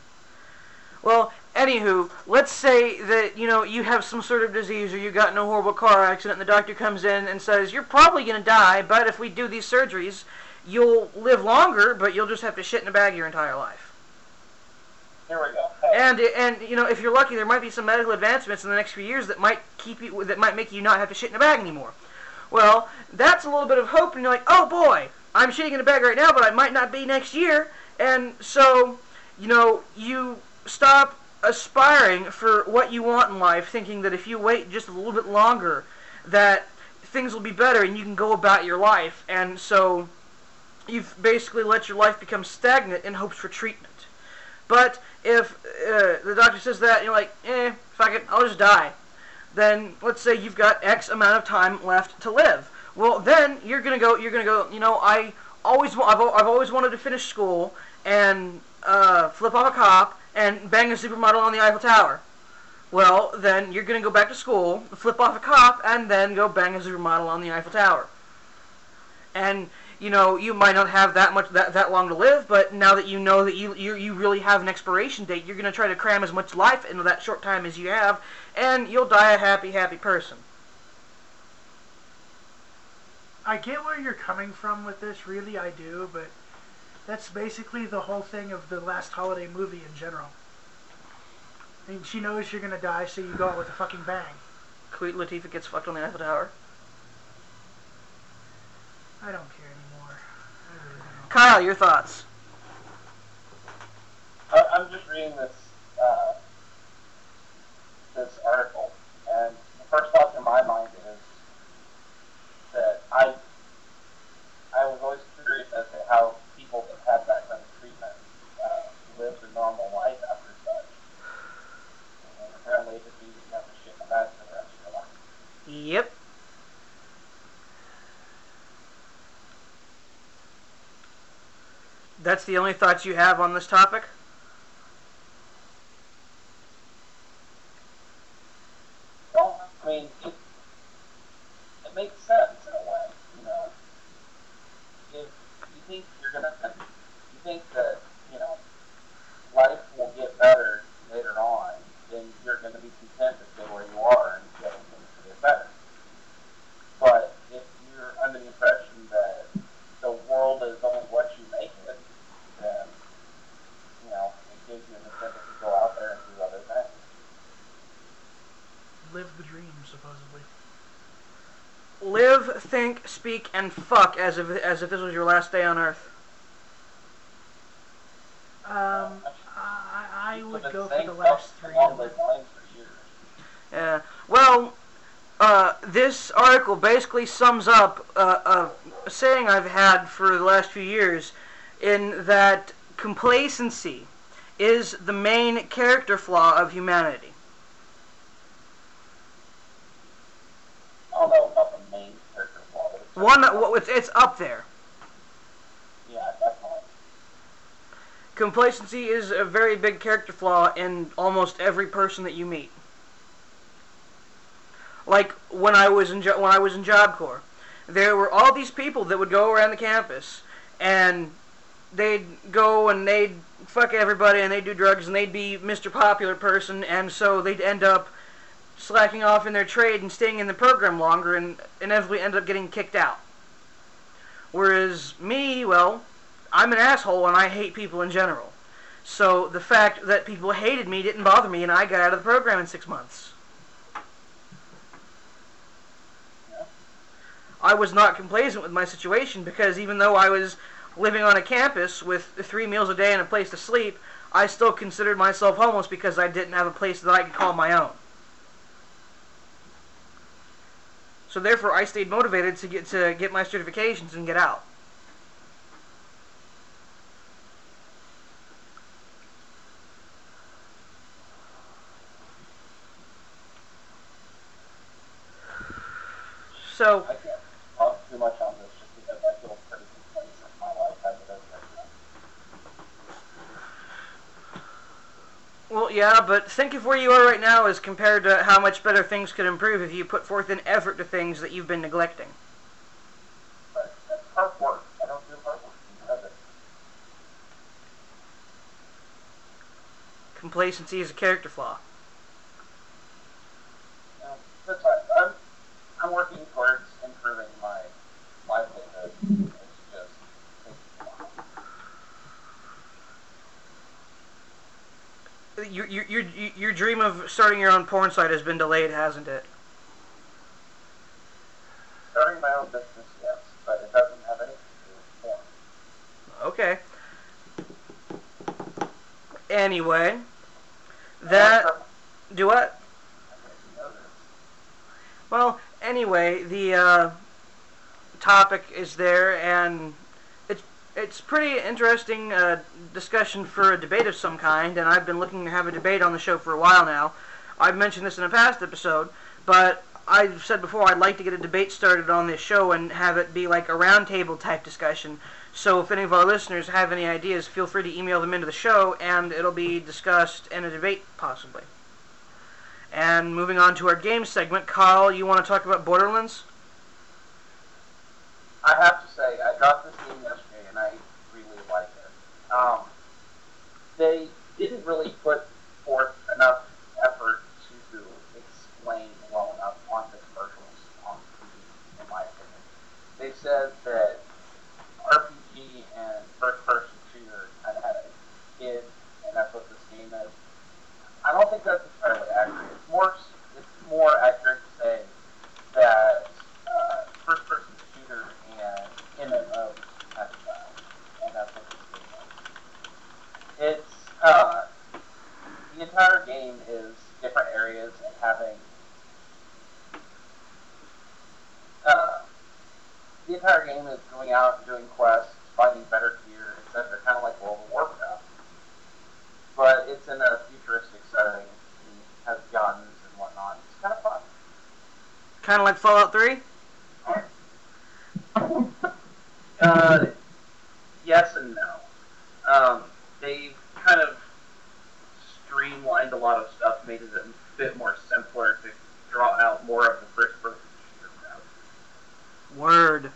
Well, anywho, let's say that you know you have some sort of disease or you got in a horrible car accident, and the doctor comes in and says you're probably gonna die, but if we do these surgeries, you'll live longer, but you'll just have to shit in a bag your entire life. Here we go. And and you know if you're lucky, there might be some medical advancements in the next few years that might keep you that might make you not have to shit in a bag anymore. Well, that's a little bit of hope, and you're like, oh boy, I'm shitting in a bag right now, but I might not be next year, and so you know you stop aspiring for what you want in life, thinking that if you wait just a little bit longer, that things will be better and you can go about your life, and so you've basically let your life become stagnant in hopes for treatment. But if uh, the doctor says that, you're like, eh, fuck it, I'll just die. Then let's say you've got X amount of time left to live. Well, then you're gonna go. You're gonna go. You know, I always, I've, I've always wanted to finish school and uh, flip off a cop and bang a supermodel on the Eiffel Tower. Well, then you're gonna go back to school, flip off a cop, and then go bang a supermodel on the Eiffel Tower. And you know, you might not have that much that, that long to live, but now that you know that you, you you really have an expiration date, you're gonna try to cram as much life into that short time as you have, and you'll die a happy, happy person. I get where you're coming from with this, really, I do, but that's basically the whole thing of the last holiday movie in general. I mean, she knows you're gonna die, so you go out with a fucking bang. Queen Latifah gets fucked on the Eiffel Tower. I don't care anymore. I really don't. Kyle, your thoughts? I- I'm just reading this uh, this article, and the first thought in my mind is that I I was always curious as to how people that had that kind of treatment uh, lived a normal life after such. And apparently, it just means you have to shit the bed for the rest of your life. Yep. That's the only thoughts you have on this topic? Well, I mean, it, it makes sense in a way, you know. If you think you're gonna, you think that, you know, life will get better later on, then you're gonna be content to stay where you are and get things to get better. But if you're under the impression that the world is only what you make it, then, you know, it gives you an incentive to go out there and do other things. Live the dream, supposedly. Live, think, speak, and fuck as if as if this was your last day on Earth. Um, I, I would go for the last three. along those lines for years. Yeah. Well, uh, this article basically sums up uh, a saying I've had for the last few years, in that complacency is the main character flaw of humanity. I don't know about the main character flaw. but it's One, it's, it's up there. Yeah, definitely. Complacency is a very big character flaw in almost every person that you meet. Like when I was in when I was in Job Corps, there were all these people that would go around the campus and they'd go and they'd fuck everybody and they'd do drugs and they'd be Mr. Popular person and so they'd end up slacking off in their trade and staying in the program longer and inevitably end up getting kicked out. Whereas me, well, I'm an asshole and I hate people in general. So the fact that people hated me didn't bother me and I got out of the program in six months. I was not complacent with my situation because even though I was living on a campus with three meals a day and a place to sleep, I still considered myself homeless because I didn't have a place that I could call my own. So therefore, I stayed motivated to get to get my certifications and get out. So I can't talk too much on this just because I feel pretty complacent in my life as it is right now. Well, yeah, but think of where you are right now as compared to how much better things could improve if you put forth an effort to things that you've been neglecting. Complacency is a character flaw. You know, that's why I'm, I'm working towards improving my livelihood. It's just takes a while. Your, your, your, dream of starting your own porn site has been delayed, hasn't it? Starting my own business, yes, but it doesn't have anything to do with porn. Okay. Anyway, that do what? Well, anyway, the uh, topic is there, and it's it's pretty interesting uh, discussion for a debate of some kind. And I've been looking to have a debate on the show for a while now. I've mentioned this in a past episode, but I've said before I'd like to get a debate started on this show and have it be like a roundtable type discussion. So if any of our listeners have any ideas, feel free to email them into the show, and it'll be discussed in a debate possibly. And moving on to our game segment, Carl, you want to talk about Borderlands? I have to say, I got this game yesterday and I really like it. Um, they didn't really put forth enough effort to explain well enough on the commercials on TV, in my opinion. They said that RPG and first-person shooter kind of had a kid, and that's what this game is. I don't think that's entirely accurate. It's more, it's more accurate to say that uh, first-person shooter and MMO have style, and that's what this game is. It's uh, the entire game is different areas and having uh, the entire game is going out and doing quests, finding better gear, etc. Kind of like World of Warcraft, but it's in a futuristic setting. And has guns and whatnot. It's kind of fun. Kind of like Fallout 3? Uh, yes and no. Um, they've kind of streamlined a lot of stuff, made it a bit more simpler to draw out more of the shooter route. Word.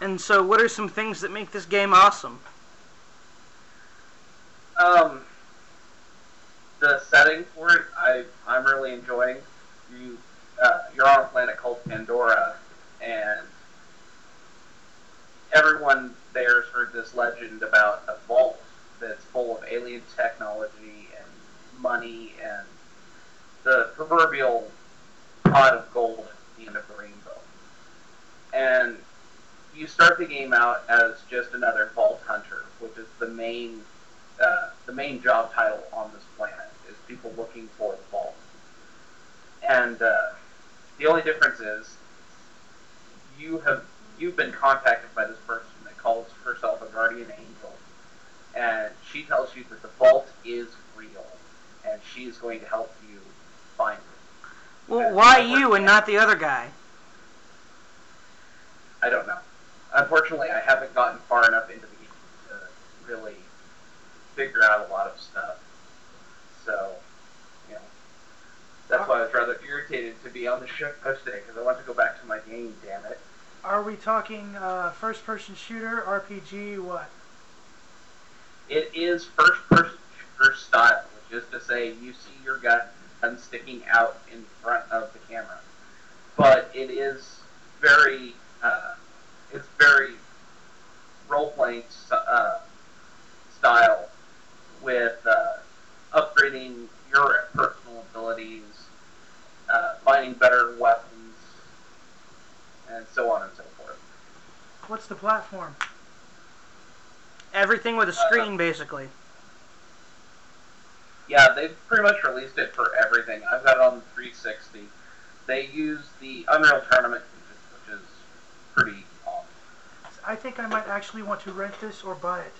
And so, what are some things that make this game awesome? Um, the setting for it, I I'm really enjoying. You uh, you're on a planet called Pandora, and everyone there's heard this legend about a vault that's full of alien technology and money and the proverbial pot of gold at the end of the rainbow. And you start the game out as just another vault hunter, which is the main uh, the main job title on this planet is people looking for the vault. And uh, the only difference is you have you've been contacted by this person that calls herself a guardian angel, and she tells you that the vault is real, and she is going to help you find it. Well, why you and not the other guy? I don't know. Unfortunately, I haven't gotten far enough into the game to really figure out a lot of stuff. So, you know, that's why I was rather irritated to be on the show today because I want to go back to my game. Damn it! Are we talking uh, first-person shooter, RPG, what? It is first-person shooter style, which is to say, you see your gun sticking out in front of the camera, but it is very, uh, it's very role-playing uh, style with uh, upgrading your personal abilities, uh, finding better weapons, and so on and so forth. What's the platform? Everything with a screen, basically. Yeah, they've pretty much released it for everything. I've got it on the 360. They use the Unreal Tournament, which is, which is pretty awesome. I think I might actually want to rent this or buy it.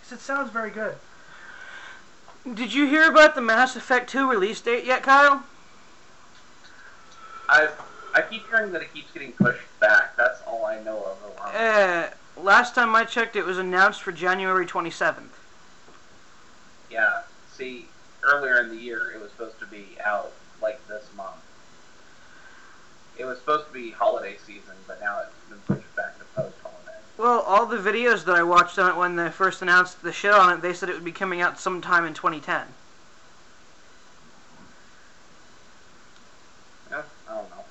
Because it sounds very good. Did you hear about the Mass Effect 2 release date yet, Kyle? I I keep hearing that it keeps getting pushed back. That's all I know of. around. Uh, last time I checked, it was announced for January 27th. Yeah. See, earlier in the year, it was supposed to be out like this month. It was supposed to be holiday season, but now it's been pushed back to post holiday. Well, all the videos that I watched on it when they first announced the shit on it, they said it would be coming out sometime in 2010. Yeah, I don't know.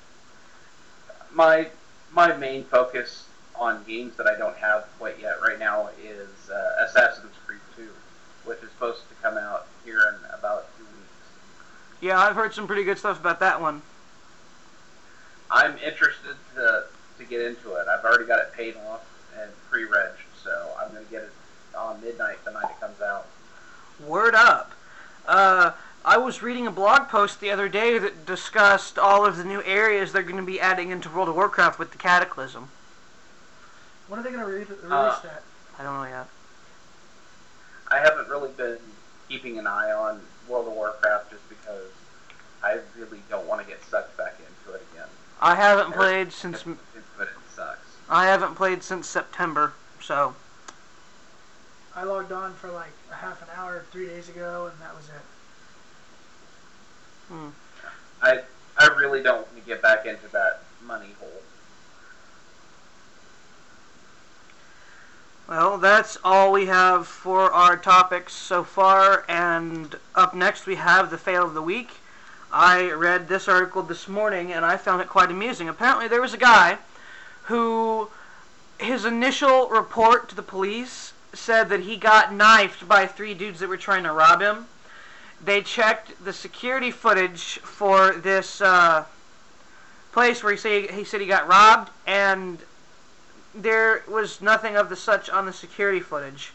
My my main focus on games that I don't have quite yet right now is uh, Assassin's Creed 2, which is supposed to come out here in about two weeks. Yeah, I've heard some pretty good stuff about that one. I'm interested to to get into it. I've already got it paid off and pre-reg, so I'm going to get it on midnight the night it comes out. Word up. Uh, I was reading a blog post the other day that discussed all of the new areas they're going to be adding into World of Warcraft with the Cataclysm. When are they going to re- release Uh, that? I don't know yet. I haven't really been keeping an eye on World of Warcraft just because I really don't want to get sucked back into it again. I haven't played since But it sucks. I haven't played since September, so I logged on for like a half an hour three days ago, and that was it. hmm. I I really don't want to get back into that money hole. Well, that's all we have for our topics so far, and up next we have the fail of the week. I read this article this morning and I found it quite amusing. Apparently, there was a guy who his initial report to the police said that he got knifed by three dudes that were trying to rob him. They checked the security footage for this uh, place where he say he said he got robbed, and there was nothing of the such on the security footage.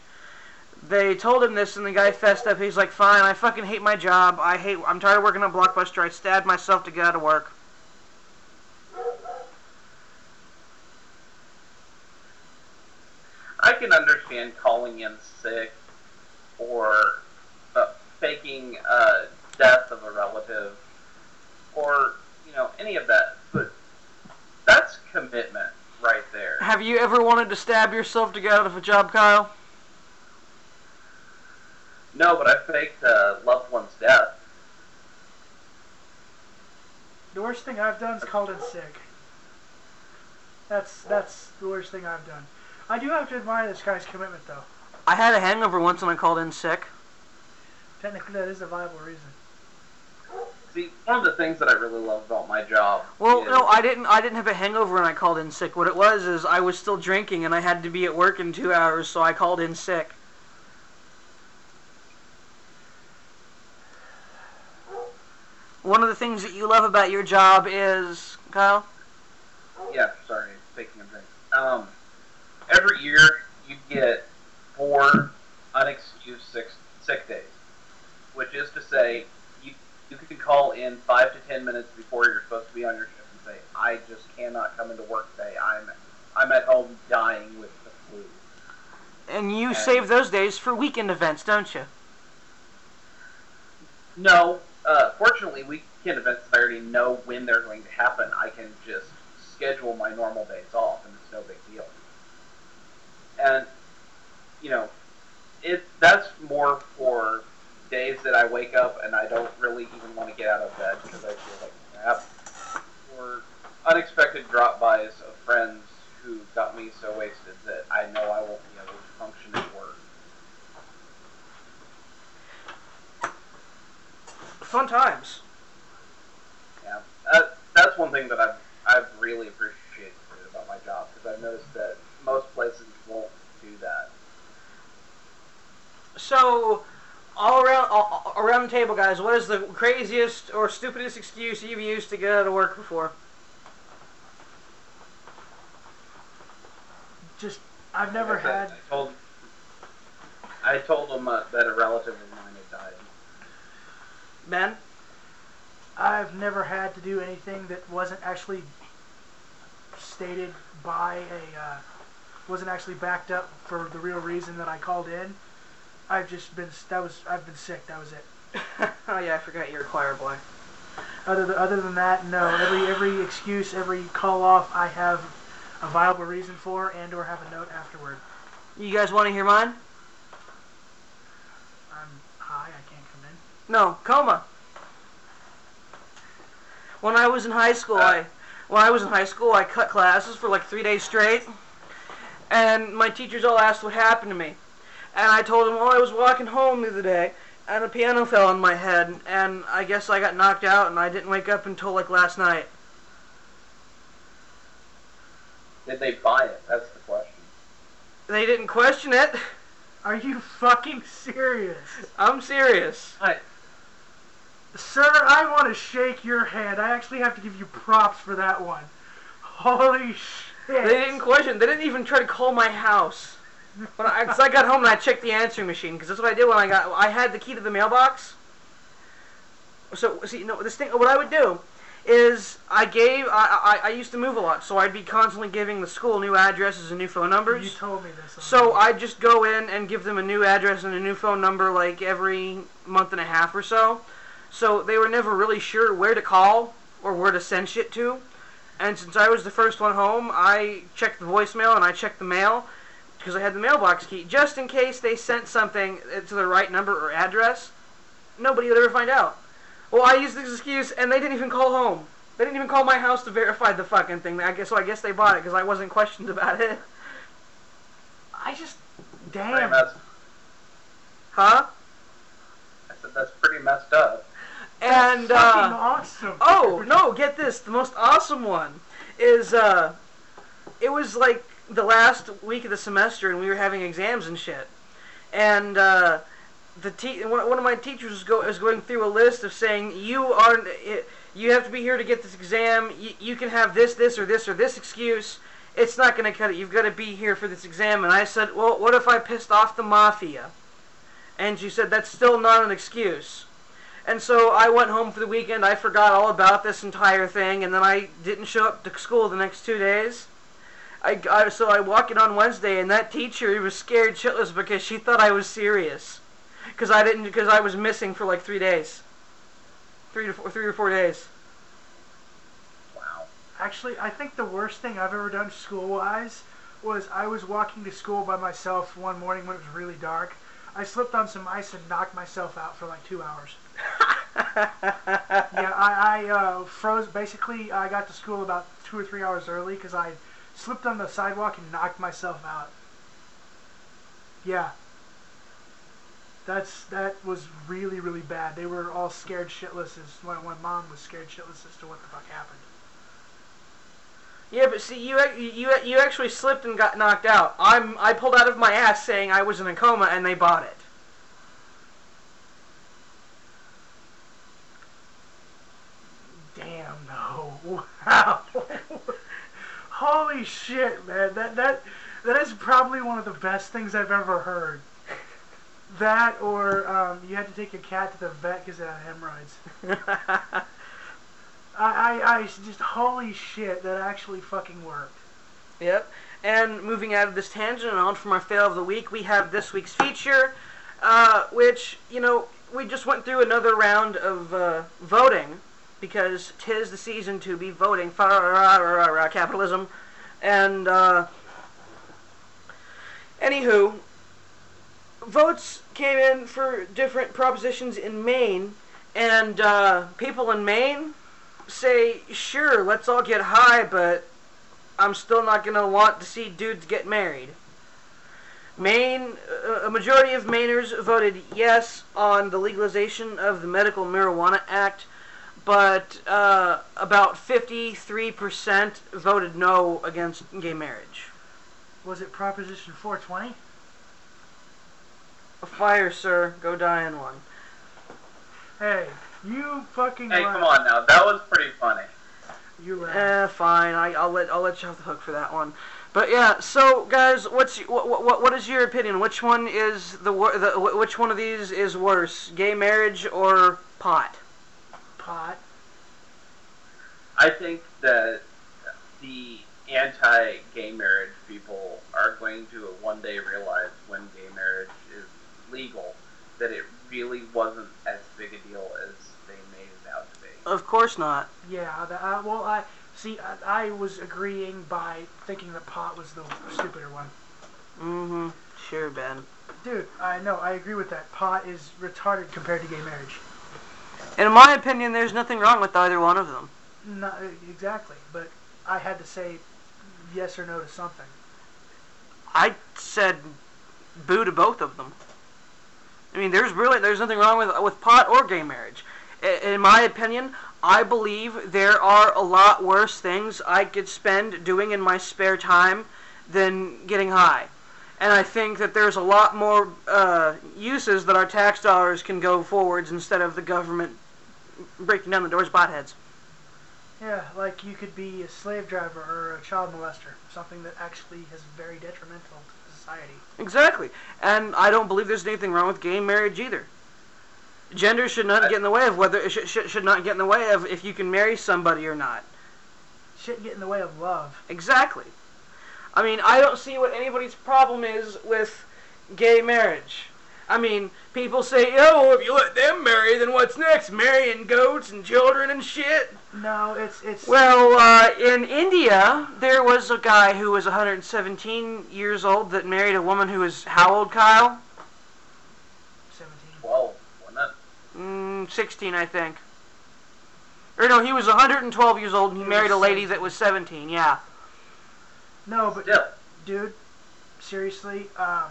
They told him this, and the guy fessed up. He's like, "Fine, I fucking hate my job. I hate. I'm tired of working on Blockbuster. I stabbed myself to get out of work." I can understand calling in sick or uh, faking uh, death of a relative or you know any of that, but that's commitment right there. Have you ever wanted to stab yourself to get out of a job, Kyle? No, but I faked a loved one's death. The worst thing I've done is called in sick. That's that's the worst thing I've done. I do have to admire this guy's commitment, though. I had a hangover once and I called in sick. Technically, that is a viable reason. See, one of the things that I really love about my job. Well, is, no, I didn't. I didn't have a hangover when I called in sick. What it was is I was still drinking and I had to be at work in two hours, so I called in sick. One of the things that you love about your job is Kyle. Yeah, sorry, taking a drink. Um, every year you get four unexcused sick, sick days, which is to say, you you can call in five to ten minutes before you're supposed to be on your shift and say, "I just cannot come into work today. I'm I'm at home dying with the flu." And you save those days for weekend events, don't you? No, uh, fortunately, weekend events I already know when they're going to happen. I can just schedule my normal days off, and it's no big deal. And you know, it that's more for days that I wake up and I don't really even want to get out of bed because I feel like crap, or unexpected drop-bys of friends who got me so wasted that I know I won't be able to function at work. Fun times. Yeah, that, that's one thing that I've I've really appreciated about my job because I've noticed that most places won't do that. So, all around all, around the table, guys, what is the craziest or stupidest excuse you've used to get out of work before? Just, I've never I had. I told I told them uh, that a relative of mine had died. Ben? I've never had to do anything that wasn't actually stated by a, uh, wasn't actually backed up for the real reason that I called in. I've just been, that was, I've been sick. That was it. Oh yeah, I forgot you're a choir boy. Other than, other than that, no. Every every excuse, every call off, I have a viable reason for, and or have a note afterward. You guys want to hear mine? I'm high. I can't come in. No, coma. When I was in high school, uh. I when I was in high school, I cut classes for like three days straight, and my teachers all asked what happened to me, and I told them, well, I was walking home the other day, and a piano fell on my head, and I guess I got knocked out, and I didn't wake up until like last night. Did they buy it? That's the question. They didn't question it. Are you fucking serious? I'm serious. Sir, I want to shake your hand. I actually have to give you props for that one. Holy shit. They didn't question. They didn't even try to call my house. When I, cause I got home and I checked the answering machine because that's what I did when I got. I had the key to the mailbox. So see, no, this thing. What I would do is I gave. I, I I used to move a lot, so I'd be constantly giving the school new addresses and new phone numbers. You told me this. So I'd just go in and give them a new address and a new phone number like every month and a half or so. So they were never really sure where to call or where to send shit to. And since I was the first one home, I checked the voicemail and I checked the mail because I had the mailbox key just in case they sent something to the right number or address. Nobody would ever find out. Well, I used this excuse and they didn't even call home. They didn't even call my house to verify the fucking thing. I guess so. I guess they bought it because I wasn't questioned about it. I just, Pretty damn. messed, Huh? I said that's pretty messed up. And fucking uh, awesome. oh no, get this! The most awesome one is uh, it was like the last week of the semester, and we were having exams and shit. And uh, the te- one of my teachers was, go- was going through a list of saying you are you have to be here to get this exam. You, you can have this, this, or this, or this excuse. It's not going to cut it. You've got to be here for this exam. And I said, well, what if I pissed off the mafia? And she said, that's still not an excuse. And so I went home for the weekend. I forgot all about this entire thing, and then I didn't show up to school the next two days. I, I so I walk in on Wednesday, and that teacher was scared shitless because she thought I was serious, because I didn't because I was missing for like three days, three to four, three or four days. Wow. Actually, I think the worst thing I've ever done school-wise was I was walking to school by myself one morning when it was really dark. I slipped on some ice and knocked myself out for like two hours. yeah, I, I uh, froze. Basically, I got to school about two or three hours early because I slipped on the sidewalk and knocked myself out. Yeah. That's that was really really bad. They were all scared shitless as my, when mom was scared shitless as to what the fuck happened. Yeah, but see, you you you actually slipped and got knocked out. I'm I pulled out of my ass saying I was in a coma, and they bought it. Damn no! Wow! Holy shit, man! That that that is probably one of the best things I've ever heard. That or um, you had to take your cat to the vet because it had hemorrhoids. I, I I just holy shit! That actually fucking worked. Yep. And moving out of this tangent and on from our fail of the week, we have this week's feature, uh, which, you know, we just went through another round of uh, voting because tis the season to be voting for capitalism. And, uh, anywho, votes came in for different propositions in Maine, and uh, people in Maine say, sure, let's all get high, but I'm still not going to want to see dudes get married. Maine, a majority of Mainers voted yes on the legalization of the Medical Marijuana Act, but uh, about 53% voted no against gay marriage. Was it Proposition 420? A fire, sir. Go die in one. Hey, you fucking. Hey, laugh. come on now. That was pretty funny. You laugh. Eh, fine. I, I'll let I'll let you off the hook for that one. But yeah, so guys, what's what what, what is your opinion? Which one is the, the which one of these is worse, gay marriage or pot? Pot. I think that the anti-gay marriage people are going to one day realize when gay marriage is legal that it really wasn't as big a deal as they made it out to be. Of course not. Yeah, the, uh, well, I see. I, I was agreeing by thinking that pot was the stupider one. Mm-hmm. Sure, Ben. Dude, I know. I agree with that. Pot is retarded compared to gay marriage. In my opinion, there's nothing wrong with either one of them. Not exactly, but I had to say yes or no to something. I said boo to both of them. I mean, there's really there's nothing wrong with with pot or gay marriage. I- In my opinion, I believe there are a lot worse things I could spend doing in my spare time than getting high. And I think that there's a lot more uh, uses that our tax dollars can go forwards instead of the government breaking down the doors of heads. Yeah, like you could be a slave driver or a child molester, something that actually is very detrimental to society. Exactly. And I don't believe there's anything wrong with gay marriage either. Gender should not get in the way of whether should, should, should not get in the way of if you can marry somebody or not. Shouldn't get in the way of love. Exactly. I mean, I don't see what anybody's problem is with gay marriage. I mean, people say, "Oh, if you let them marry, then what's next? Marrying goats and children and shit." No, it's it's. Well, uh, in India, there was a guy who was 117 years old that married a woman who was how old, Kyle? 17. Twelve, wasn't it? Mm, 16, I think. Or no, he was 112 years old and he He married a was lady that was 17. Yeah. No, but Still, dude, seriously, um,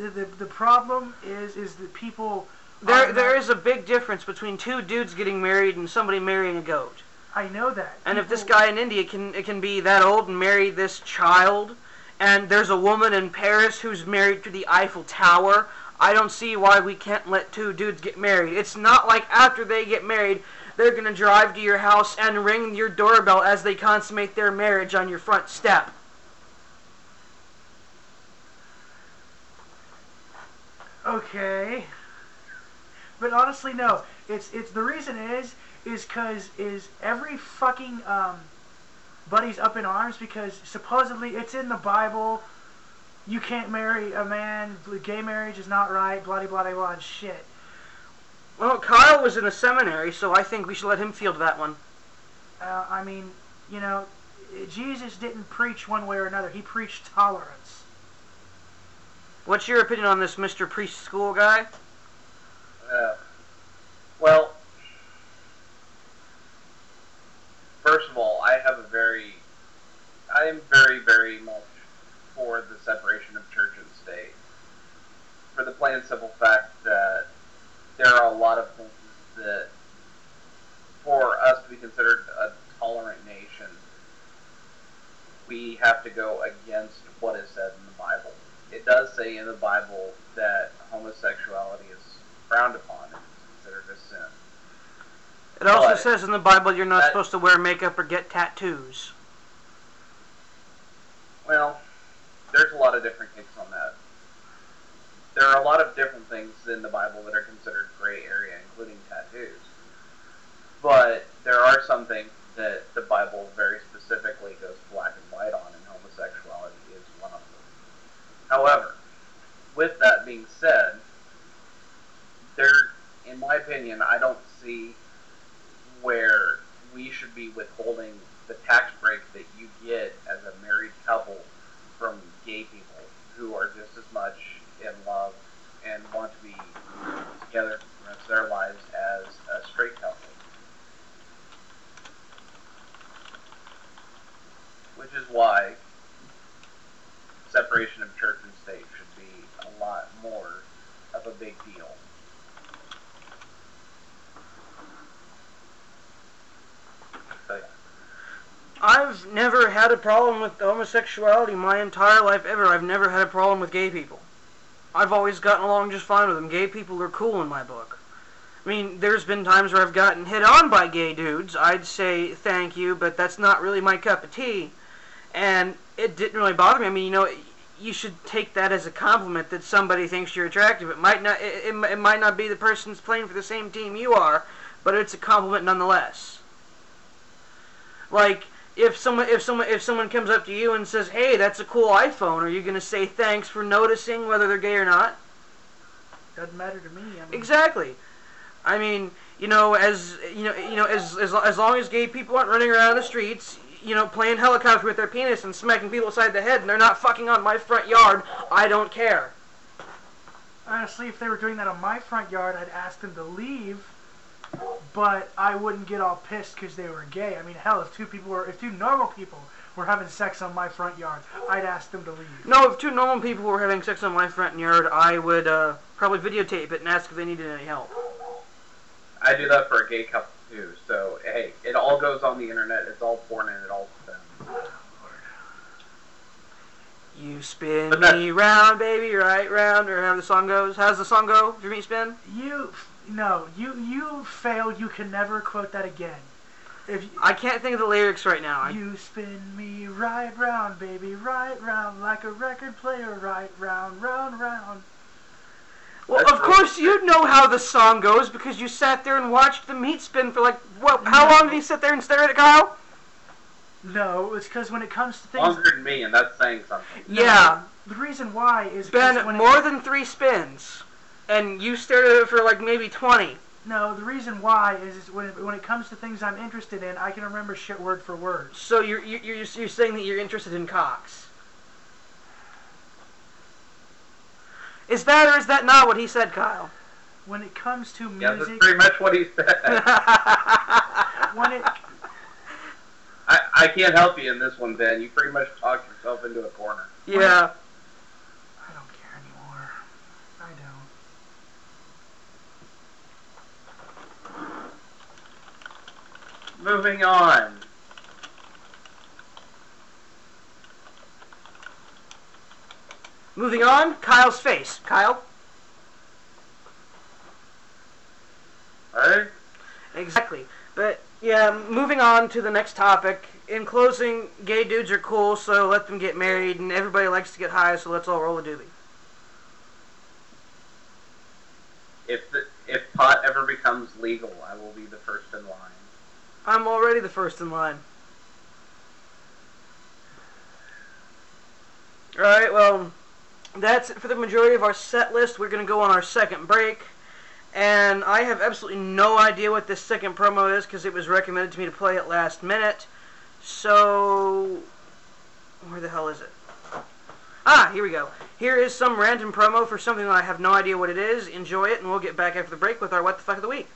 the, the the problem is is that people. There, not- is a big difference between two dudes getting married and somebody marrying a goat. I know that. And if this guy in India can it can be that old and marry this child, and there's a woman in Paris who's married to the Eiffel Tower, I don't see why we can't let two dudes get married. It's not like after they get married, they're gonna drive to your house and ring your doorbell as they consummate their marriage on your front step. Okay. But honestly, no. It's it's the reason is is because is every fucking um, buddy's up in arms because supposedly it's in the Bible. You can't marry a man. Gay marriage is not right. Blah blah blah blah and shit. Well, Kyle was in a seminary, so I think we should let him field that one. Uh, I mean, you know, Jesus didn't preach one way or another. He preached tolerance. What's your opinion on this, Mr. Priest School guy? uh, well, first of all, I have a very, I am very, very much for the separation of church and state. For the plain and simple fact that there are a lot of things that, for us to be considered a tolerant nation, we have to go against what is said in the Bible. It does say in the Bible that homosexuality is frowned upon and is considered a sin. It also But says in the Bible you're not that- supposed to wear makeup or get tattoos. Well, there's a lot of different takes on that. There are a lot of different things in the Bible that are considered gray area, including tattoos. But there are some things that the Bible very specifically goes black and white on, and homosexuality is one of them. However, with that being said, there, in my opinion, I don't see where we should be withholding the tax break that you get as a married couple from gay people who are just as much in love and want to be together for the rest of their lives as a straight couple. Which is why separation of church and state should be a lot more of a big deal. So, yeah. I've never had a problem with homosexuality my entire life ever. I've never had a problem with gay people. I've always gotten along just fine with them. Gay people are cool in my book. I mean, there's been times where I've gotten hit on by gay dudes. I'd say thank you, but that's not really my cup of tea. And it didn't really bother me. I mean, you know, you should take that as a compliment that somebody thinks you're attractive. It might not it, it, it might not be the person's playing for the same team you are, but it's a compliment nonetheless. Like if someone if someone if someone comes up to you and says, "Hey, that's a cool iPhone," are you going to say thanks for noticing whether they're gay or not? Doesn't matter to me. I mean, Exactly. I mean, you know, as you know, you know, as as, as long as gay people aren't running around the streets, you know, playing helicopter with their penis and smacking people aside the head, and they're not fucking on my front yard, I don't care. honestly, if they were doing that on my front yard, I'd ask them to leave. But I wouldn't get all pissed because they were gay. I mean, hell, if two people were, if two normal people were having sex on my front yard, I'd ask them to leave. No, if two normal people were having sex on my front yard, I would uh, probably videotape it and ask if they needed any help. I do that for a gay couple too. So hey, it all goes on the internet. It's all porn and it all spins. You spin me round, baby, right round, or however the song goes. How's the song go? If you meet spin? You, no, you, you failed. You can never quote that again. If you, I can't think of the lyrics right now. I, you spin me right round, baby, right round, like a record player, right round, round, round. well, That's of course you know how the song goes because you sat there and watched the meat spin for like what? How long did you sit there and stare at it, Kyle? No, it's because when it comes to things, Longer than me, and that's saying something. No, Yeah, The reason why is because Ben, when more it, than three spins, and you stared at it for like maybe twenty. no. The reason why is, is when it, when it comes to things I'm interested in, I can remember shit word for word. So you're you're you're, you're saying that you're interested in cocks? Is that or is that not what he said, Kyle? When it comes to music... Yeah, that's music, pretty much what he said. when it I, I can't help you in this one, Ben. You pretty much talked yourself into a corner. yeah. I don't care anymore. I don't. Moving on. Moving on, Kyle's face. Kyle. Right? Exactly. But yeah, moving on to the next topic. In closing, gay dudes are cool, so let them get married, and everybody likes to get high, so let's all roll a doobie. If the, if pot ever becomes legal, I will be the first in line. I'm already the first in line. Alright, well, that's it for the majority of our set list. We're going to go on our second break. And I have absolutely no idea what this second promo is because it was recommended to me to play it last minute. So, where the hell is it? Ah, here we go. Here is some random promo for something that I have no idea what it is. Enjoy it, and we'll get back after the break with our What the Fuck of the Week.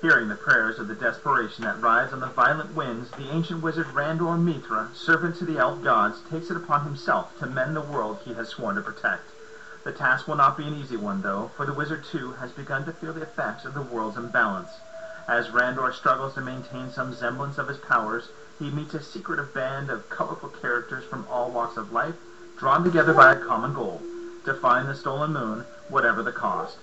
Hearing the prayers of the desperation that rides on the violent winds, the ancient wizard Randor Mithra, servant to the elf gods, takes it upon himself to mend the world he has sworn to protect. The task will not be an easy one, though, for the wizard too has begun to feel the effects of the world's imbalance. As Randor struggles to maintain some semblance of his powers, he meets a secretive band of colorful characters from all walks of life, drawn together by a common goal to find the stolen moon, whatever the cost.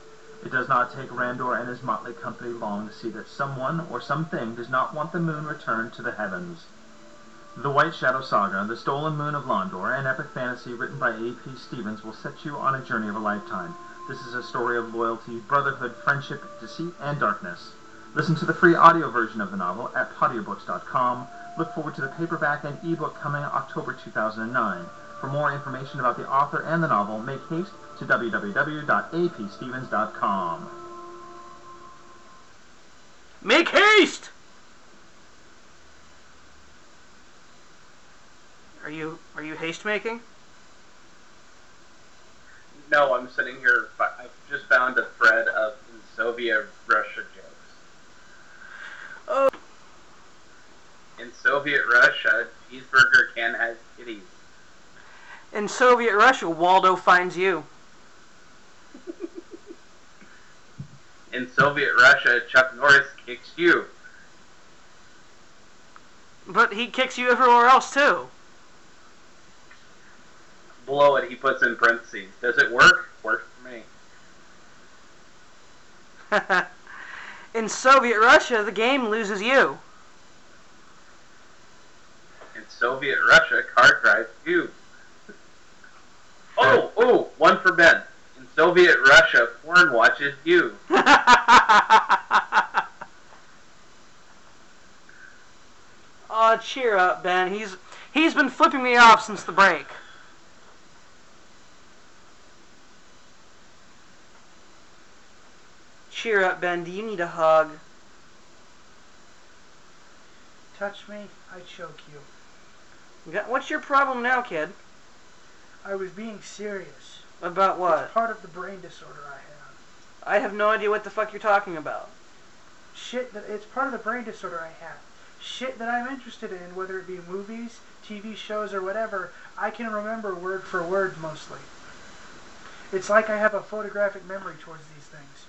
It does not take Randor and his motley company long to see that someone or something does not want the moon returned to the heavens. The White Shadow Saga, The Stolen Moon of Londor, an epic fantasy written by A.P. Stevens, will set you on a journey of a lifetime. This is a story of loyalty, brotherhood, friendship, deceit, and darkness. Listen to the free audio version of the novel at podiobooks.com. Look forward to the paperback and ebook coming October 2009. For more information about the author and the novel, make haste to www.apstevens.com. Make haste! Are you are you haste making? No, I'm sitting here. I've just found a thread of Soviet Russia jokes. Oh. In Soviet Russia, cheeseburger can has kitties. In Soviet Russia, Waldo finds you. In Soviet Russia, Chuck Norris kicks you. But he kicks you everywhere else too. Below it, he puts in parentheses. Does it work? Works for me. In Soviet Russia, the game loses you. In Soviet Russia, car drives you. Oh, oh, one for Ben. In Soviet Russia, porn watches you. Oh, cheer up, Ben. He's he's been flipping me off since the break. Cheer up, Ben. Do you need a hug? Touch me, I choke you. What's your problem now, kid? I was being serious. About what? It's part of the brain disorder I have. I have no idea what the fuck you're talking about. Shit that it's part of the brain disorder I have. Shit that I'm interested in, whether it be movies, TV shows, or whatever, I can remember word for word mostly. It's like I have a photographic memory towards these things.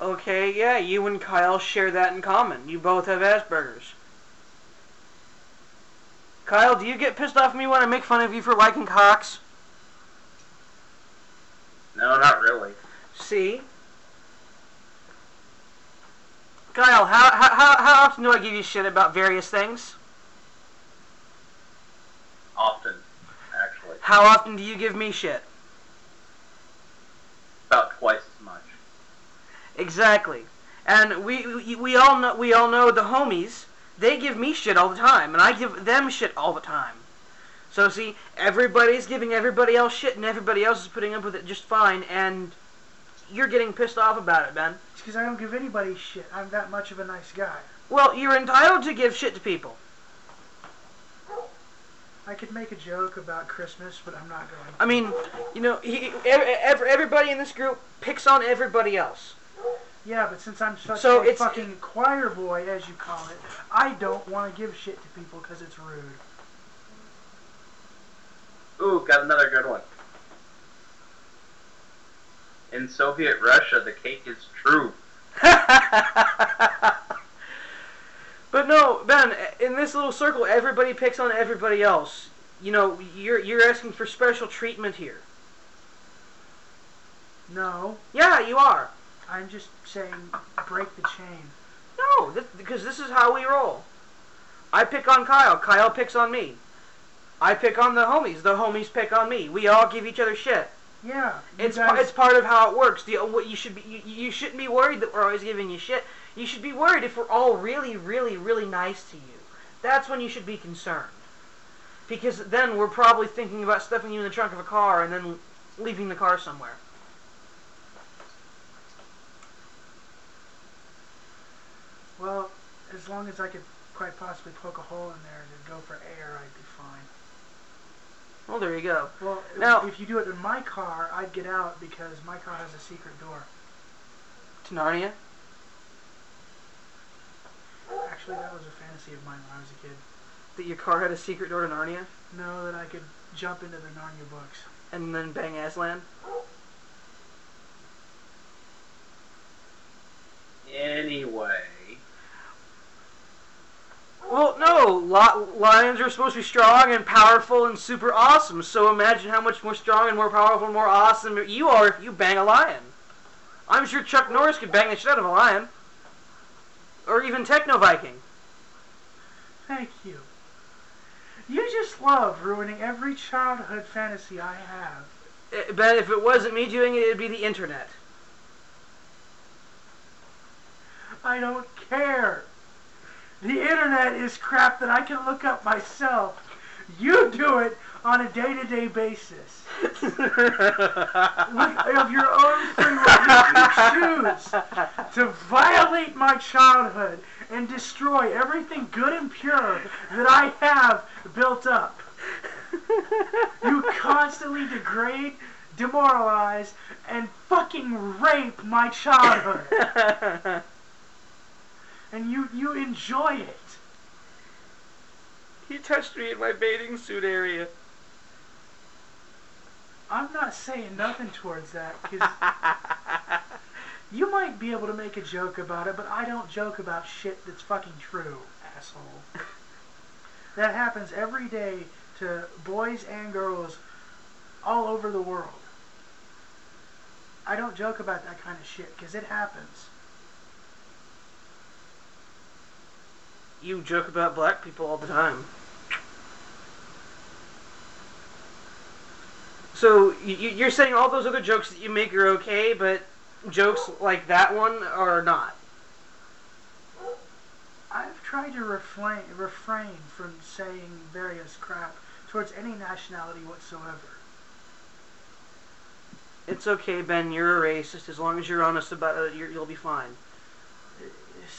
Okay, yeah, you and Kyle share that in common. You both have Asperger's. Kyle, do you get pissed off at me when I make fun of you for liking cocks? No, not really. See? Kyle, how, how, how, often do I give you shit about various things? Often, actually. How often do you give me shit? About twice as much. Exactly. And we, we we all know we all know the homies. They give me shit all the time, and I give them shit all the time. So see, everybody's giving everybody else shit, and everybody else is putting up with it just fine, and you're getting pissed off about it, Ben. It's because I don't give anybody shit. I'm that much of a nice guy. Well, you're entitled to give shit to people. I could make a joke about Christmas, but I'm not going. I mean, you know, he, ev- ev- everybody in this group picks on everybody else. Yeah, but since I'm such So a it's- fucking choir boy, as you call it, I don't want to give shit to people because it's rude. Ooh, got another good one. In Soviet Russia, the cake is true. But no, Ben, in this little circle, everybody picks on everybody else. You know, you're you're asking for special treatment here. No, Yeah, you are. I'm just saying break the chain. No, th- because this is how we roll. I pick on Kyle. Kyle picks on me. I pick on the homies. The homies pick on me. We all give each other shit. Yeah, It's guys, it's part of how it works. The, what you should be you, you shouldn't be worried that we're always giving you shit. You should be worried if we're all really, really, really nice to you. That's when you should be concerned. Because then we're probably thinking about stuffing you in the trunk of a car and then leaving the car somewhere. well, as long as I could quite possibly poke a hole in there to go for air, I'd be fine. Well, there you go. Well, Now- if you do it in my car, I'd get out because my car has a secret door. To Narnia. Actually, that was a fantasy of mine when I was a kid. That your car had a secret door to Narnia No, that I could jump into the Narnia books. and then bang Aslan. Anyway, Well, no. Lions are supposed to be strong and powerful and super awesome. So imagine how much more strong and more powerful and more awesome you are if you bang a lion. I'm sure Chuck Norris could bang the shit out of a lion. Or even Techno Viking. Thank you. You just love ruining every childhood fantasy I have. Eh, But if it wasn't me doing it, it'd be the internet. I don't care. The internet is crap that I can look up myself. You do it on a day-to-day basis. Look, of your own free will, you choose to violate my childhood and destroy everything good and pure that I have built up. You constantly degrade, demoralize, and fucking rape my childhood. And you, you enjoy it. He touched me in my bathing suit area. I'm not saying nothing towards that because you might be able to make a joke about it, but I don't joke about shit that's fucking true, asshole. That happens every day to boys and girls all over the world. I don't joke about that kind of shit because it happens. You joke about black people all the time. So you're saying all those other jokes that you make are okay, but jokes like that one are not. I've tried to refrain refrain from saying various crap towards any nationality whatsoever. It's okay, Ben. You're a racist. As long as you're honest about it, you will be fine.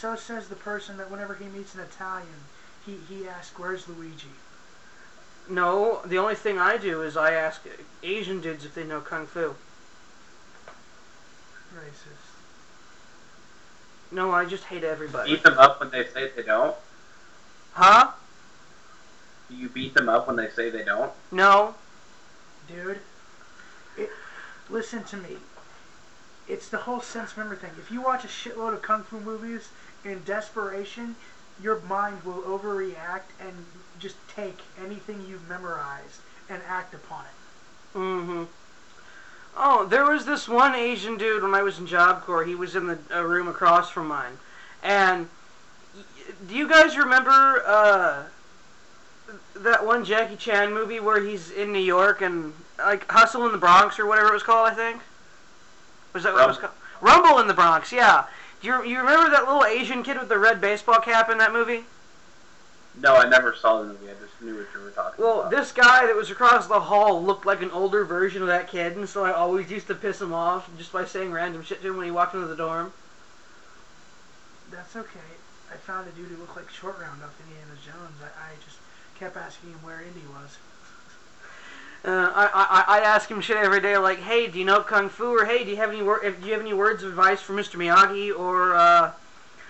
So says the person that whenever he meets an Italian, he, he asks, Where's Luigi? No, the only thing I do is I ask Asian dudes if they know kung fu. Racist. No, I just hate everybody. Beat them up when they say they don't. Huh? Do you beat them up when they say they don't? No. Dude, it, listen to me. It's the whole sense member thing. If you watch a shitload of kung fu movies in desperation, your mind will overreact and just take anything you've memorized and act upon it. Mm-hmm. Oh, there was this one Asian dude when I was in Job Corps. He was in the uh, room across from mine, and y- do you guys remember uh, that one Jackie Chan movie where he's in New York and like Hustle in the Bronx or whatever it was called? I think was that what it was called? Rumble in the Bronx. Yeah. Do you you remember that little Asian kid with the red baseball cap in that movie? No, I never saw the movie. I just knew what you were talking Well, about. Well, this guy that was across the hall looked like an older version of that kid, and so I always used to piss him off just by saying random shit to him when he walked into the dorm. That's okay. I found a dude who looked like Short Round off Indiana Jones. I, I just kept asking him where Indy was. Uh, I, I I ask him shit every day, like, "Hey, do you know kung fu?" or "Hey, do you have any wor- do you have any words of advice for Mr. Miyagi?" or uh,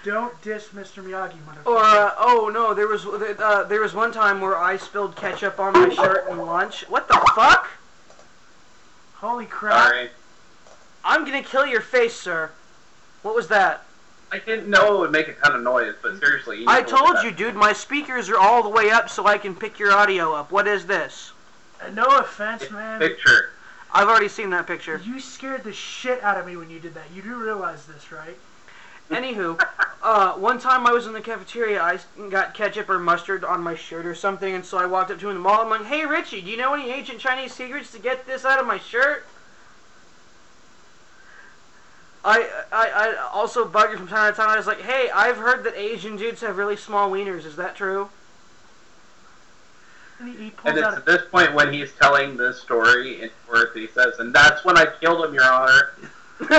Don't diss Mr. Miyagi, motherfucker. or uh, "Oh no, there was uh, there was one time where I spilled ketchup on my shirt in lunch." What the fuck? Holy crap. Sorry. I'm gonna kill your face, sir. What was that? I didn't know it would make a ton of noise, but seriously. You I need to look told you, dude. My speakers are all the way up so I can pick your audio up. What is this? No offense, man. Picture. I've already seen that picture. You scared the shit out of me when you did that. You do realize this, right? Anywho, uh, one time I was in the cafeteria, I got ketchup or mustard on my shirt or something, and so I walked up to him in the mall. I'm like, "Hey, Richie, do you know any ancient Chinese secrets to get this out of my shirt?" I, I, I also bug you from time to time. I was like, "Hey, I've heard that Asian dudes have really small wieners. Is that true?" And he, he pulls And it's out at this point when he's telling this story in work, he says, and that's when I killed him, Your Honor. No, I,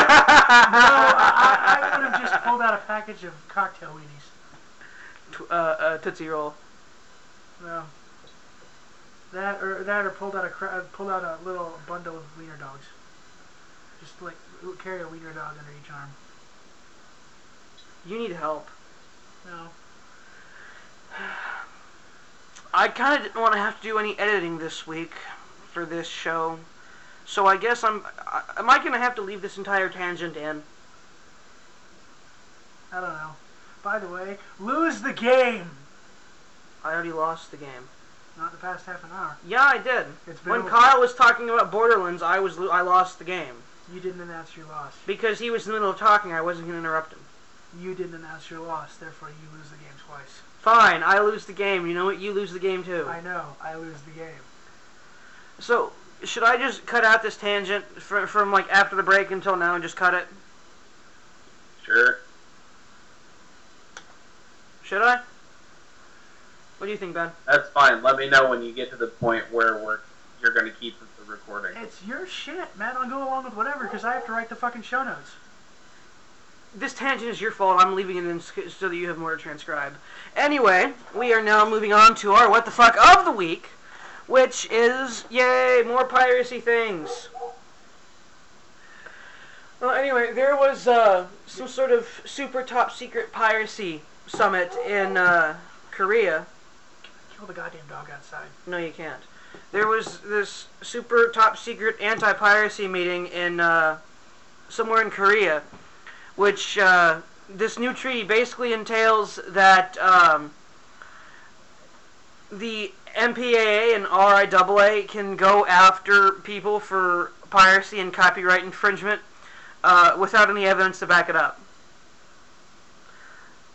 I, I would have just pulled out a package of cocktail weenies. Tw- uh, uh, Tootsie Roll. No. That or that or pulled out a cra- uh, pulled out a little bundle of wiener dogs. Just like carry a wiener dog under each arm. You need help. No. I kind of didn't want to have to do any editing this week for this show, so I guess I'm. I, am I going to have to leave this entire tangent in? I don't know. By the way, lose the game. I already lost the game. Not the past half an hour. Yeah, I did. It's been When Kyle was talking about Borderlands, I was I lost the game You didn't announce your loss. because he was in the middle of talking. I wasn't going to interrupt him. You didn't announce your loss, therefore you lose the game twice. Fine, I lose the game. You know what? You lose the game too. I know. I lose the game. So should I just cut out this tangent fr- from like after the break until now and just cut it? Sure. Should I? What do you think, Ben? That's fine. Let me know when you get to the point where we're you're going to keep the recording. It's your shit, man. I'll go along with whatever because I have to write the fucking show notes. This tangent is your fault. I'm leaving it in so that you have more to transcribe. Anyway, we are now moving on to our what the fuck of the week, which is yay more piracy things. Well, anyway, there was uh, some sort of super top secret piracy summit in uh, Korea. Kill the goddamn dog outside. No, you can't. There was this super top secret anti piracy meeting in uh, somewhere in Korea, which uh, this new treaty basically entails that um, the MPAA and RIAA can go after people for piracy and copyright infringement uh, without any evidence to back it up.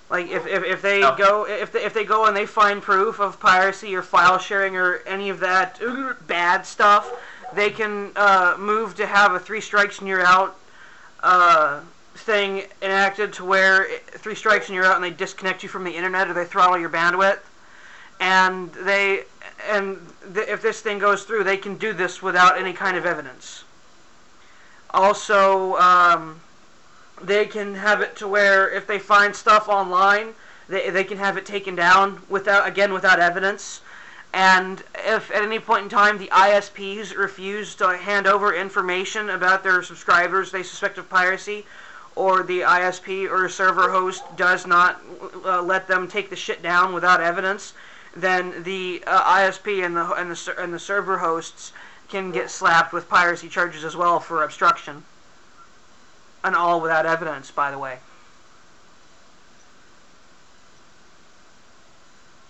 Like if, if, if they go if they, if they go and they find proof of piracy or file sharing or any of that bad stuff, they can uh, move to have a three strikes and you're out uh, thing enacted to where three strikes and you're out, and they disconnect you from the internet or they throttle your bandwidth. And they and th- if this thing goes through, they can do this without any kind of evidence. Also, um, they can have it to where if they find stuff online, they, they can have it taken down without again without evidence. And if at any point in time the ISPs refuse to hand over information about their subscribers they suspect of piracy, or the ISP or server host does not uh, let them take the shit down without evidence, then the uh, ISP and the and the and the server hosts can get slapped with piracy charges as well for obstruction. And all without evidence, by the way.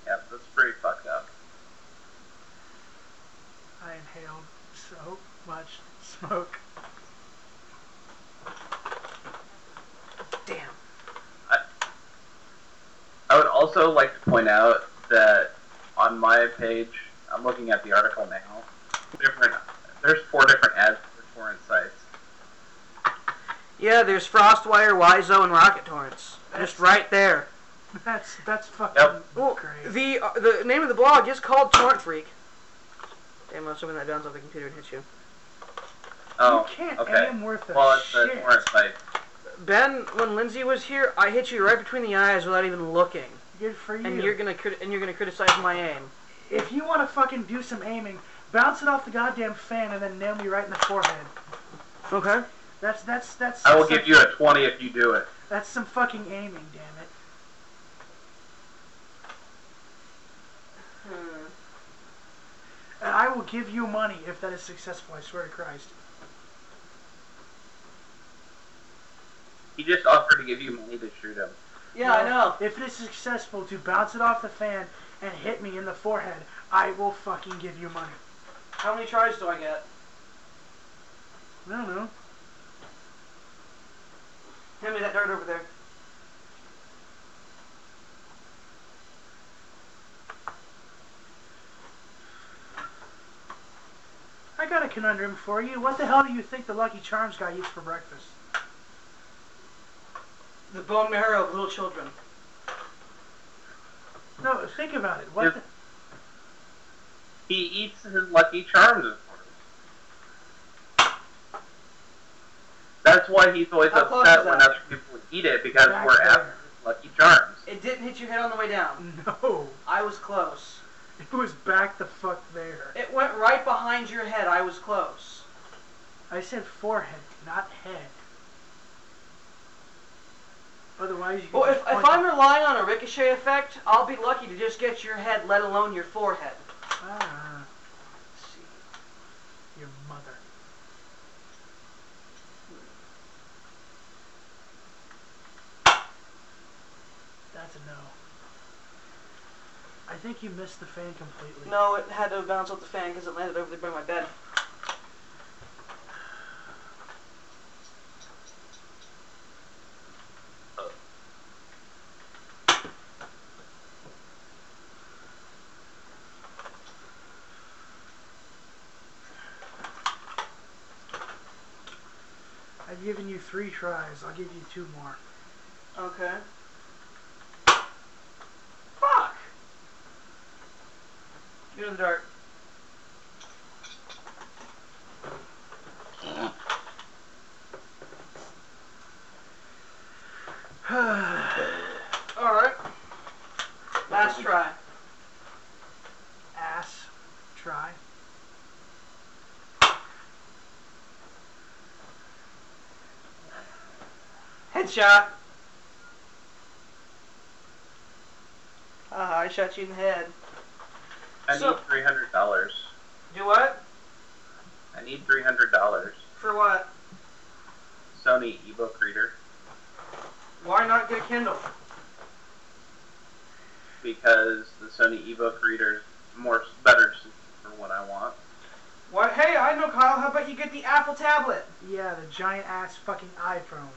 Yep, that's pretty fucked up. I inhaled so much smoke. I would also like to point out that on my page, I'm looking at the article now. Different, there's four different ads for torrent sites. Yeah, there's Frostwire, Wizo, and Rocket Torrents. Just right there. That's that's fucking Well, great. the uh, the name of the blog is called Torrent Freak. Damn, I'm assuming that bounce off the computer and hits you. Oh, you can't okay. aim worth a well, it's the shit. torrent site. Ben, when Lindsay was here, I hit you right between the eyes without even looking. Good for you. And you're gonna crit- and you're gonna criticize my aim. If you want to fucking do some aiming, bounce it off the goddamn fan and then nail me right in the forehead. Okay. That's that's that's. I will some- give you a 20 if you do it. That's some fucking aiming, damn it. Hmm. And I will give you money if that is successful. I swear to Christ. He just offered to give you money to shoot him. Yeah, I know. If it is successful to bounce it off the fan and hit me in the forehead, I will fucking give you money. How many tries do I get? I don't know. Hand me that dart over there. I got a conundrum for you. What the hell do you think the Lucky Charms guy eats for breakfast? The bone marrow of little children. No, think about it. What? If- The, He eats his Lucky Charms. of course. That's why he's always How upset when other people eat it because Back we're after his Lucky Charms. It didn't hit your head on the way down. no, I was close. it was back the fuck there. It went right behind your head. I was close. I said forehead, not head. Otherwise, you. Well, if, if I'm relying on a ricochet effect, I'll be lucky to just get your head, let alone your forehead. Ah, let's see. Your mother. That's a no. I think you missed the fan completely. No, it had to bounce off the fan because it landed over there by my bed. I've given you three tries. I'll give you two more. Okay. Fuck! Give me the dart. Alright. Last try. Ass. Try. Headshot. Ah, I shot you in the head. I So- need three hundred dollars. Do what? I need three hundred dollars. For what? Sony ebook reader Why not get a Kindle? because the Sony ebook reader is more better for what I want. What? Hey, I know, Kyle. How about you get the Apple tablet? Yeah, the giant ass fucking iPhone.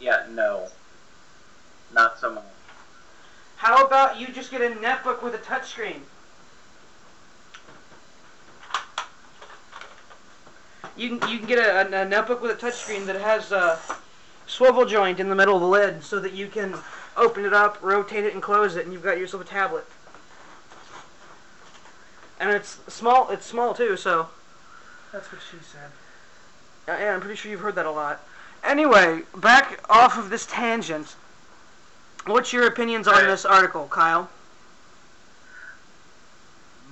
Yeah, no, not so much. How about you just get a netbook with a touchscreen? You can you can get a, a, a notebook with a touchscreen that has a swivel joint in the middle of the lid, so that you can open it up, rotate it, and close it, and you've got yourself a tablet. And it's small. It's small too, so. That's what she said. Uh, yeah, I'm pretty sure you've heard that a lot. Anyway, back off of this tangent. What's your opinions on this article, Kyle?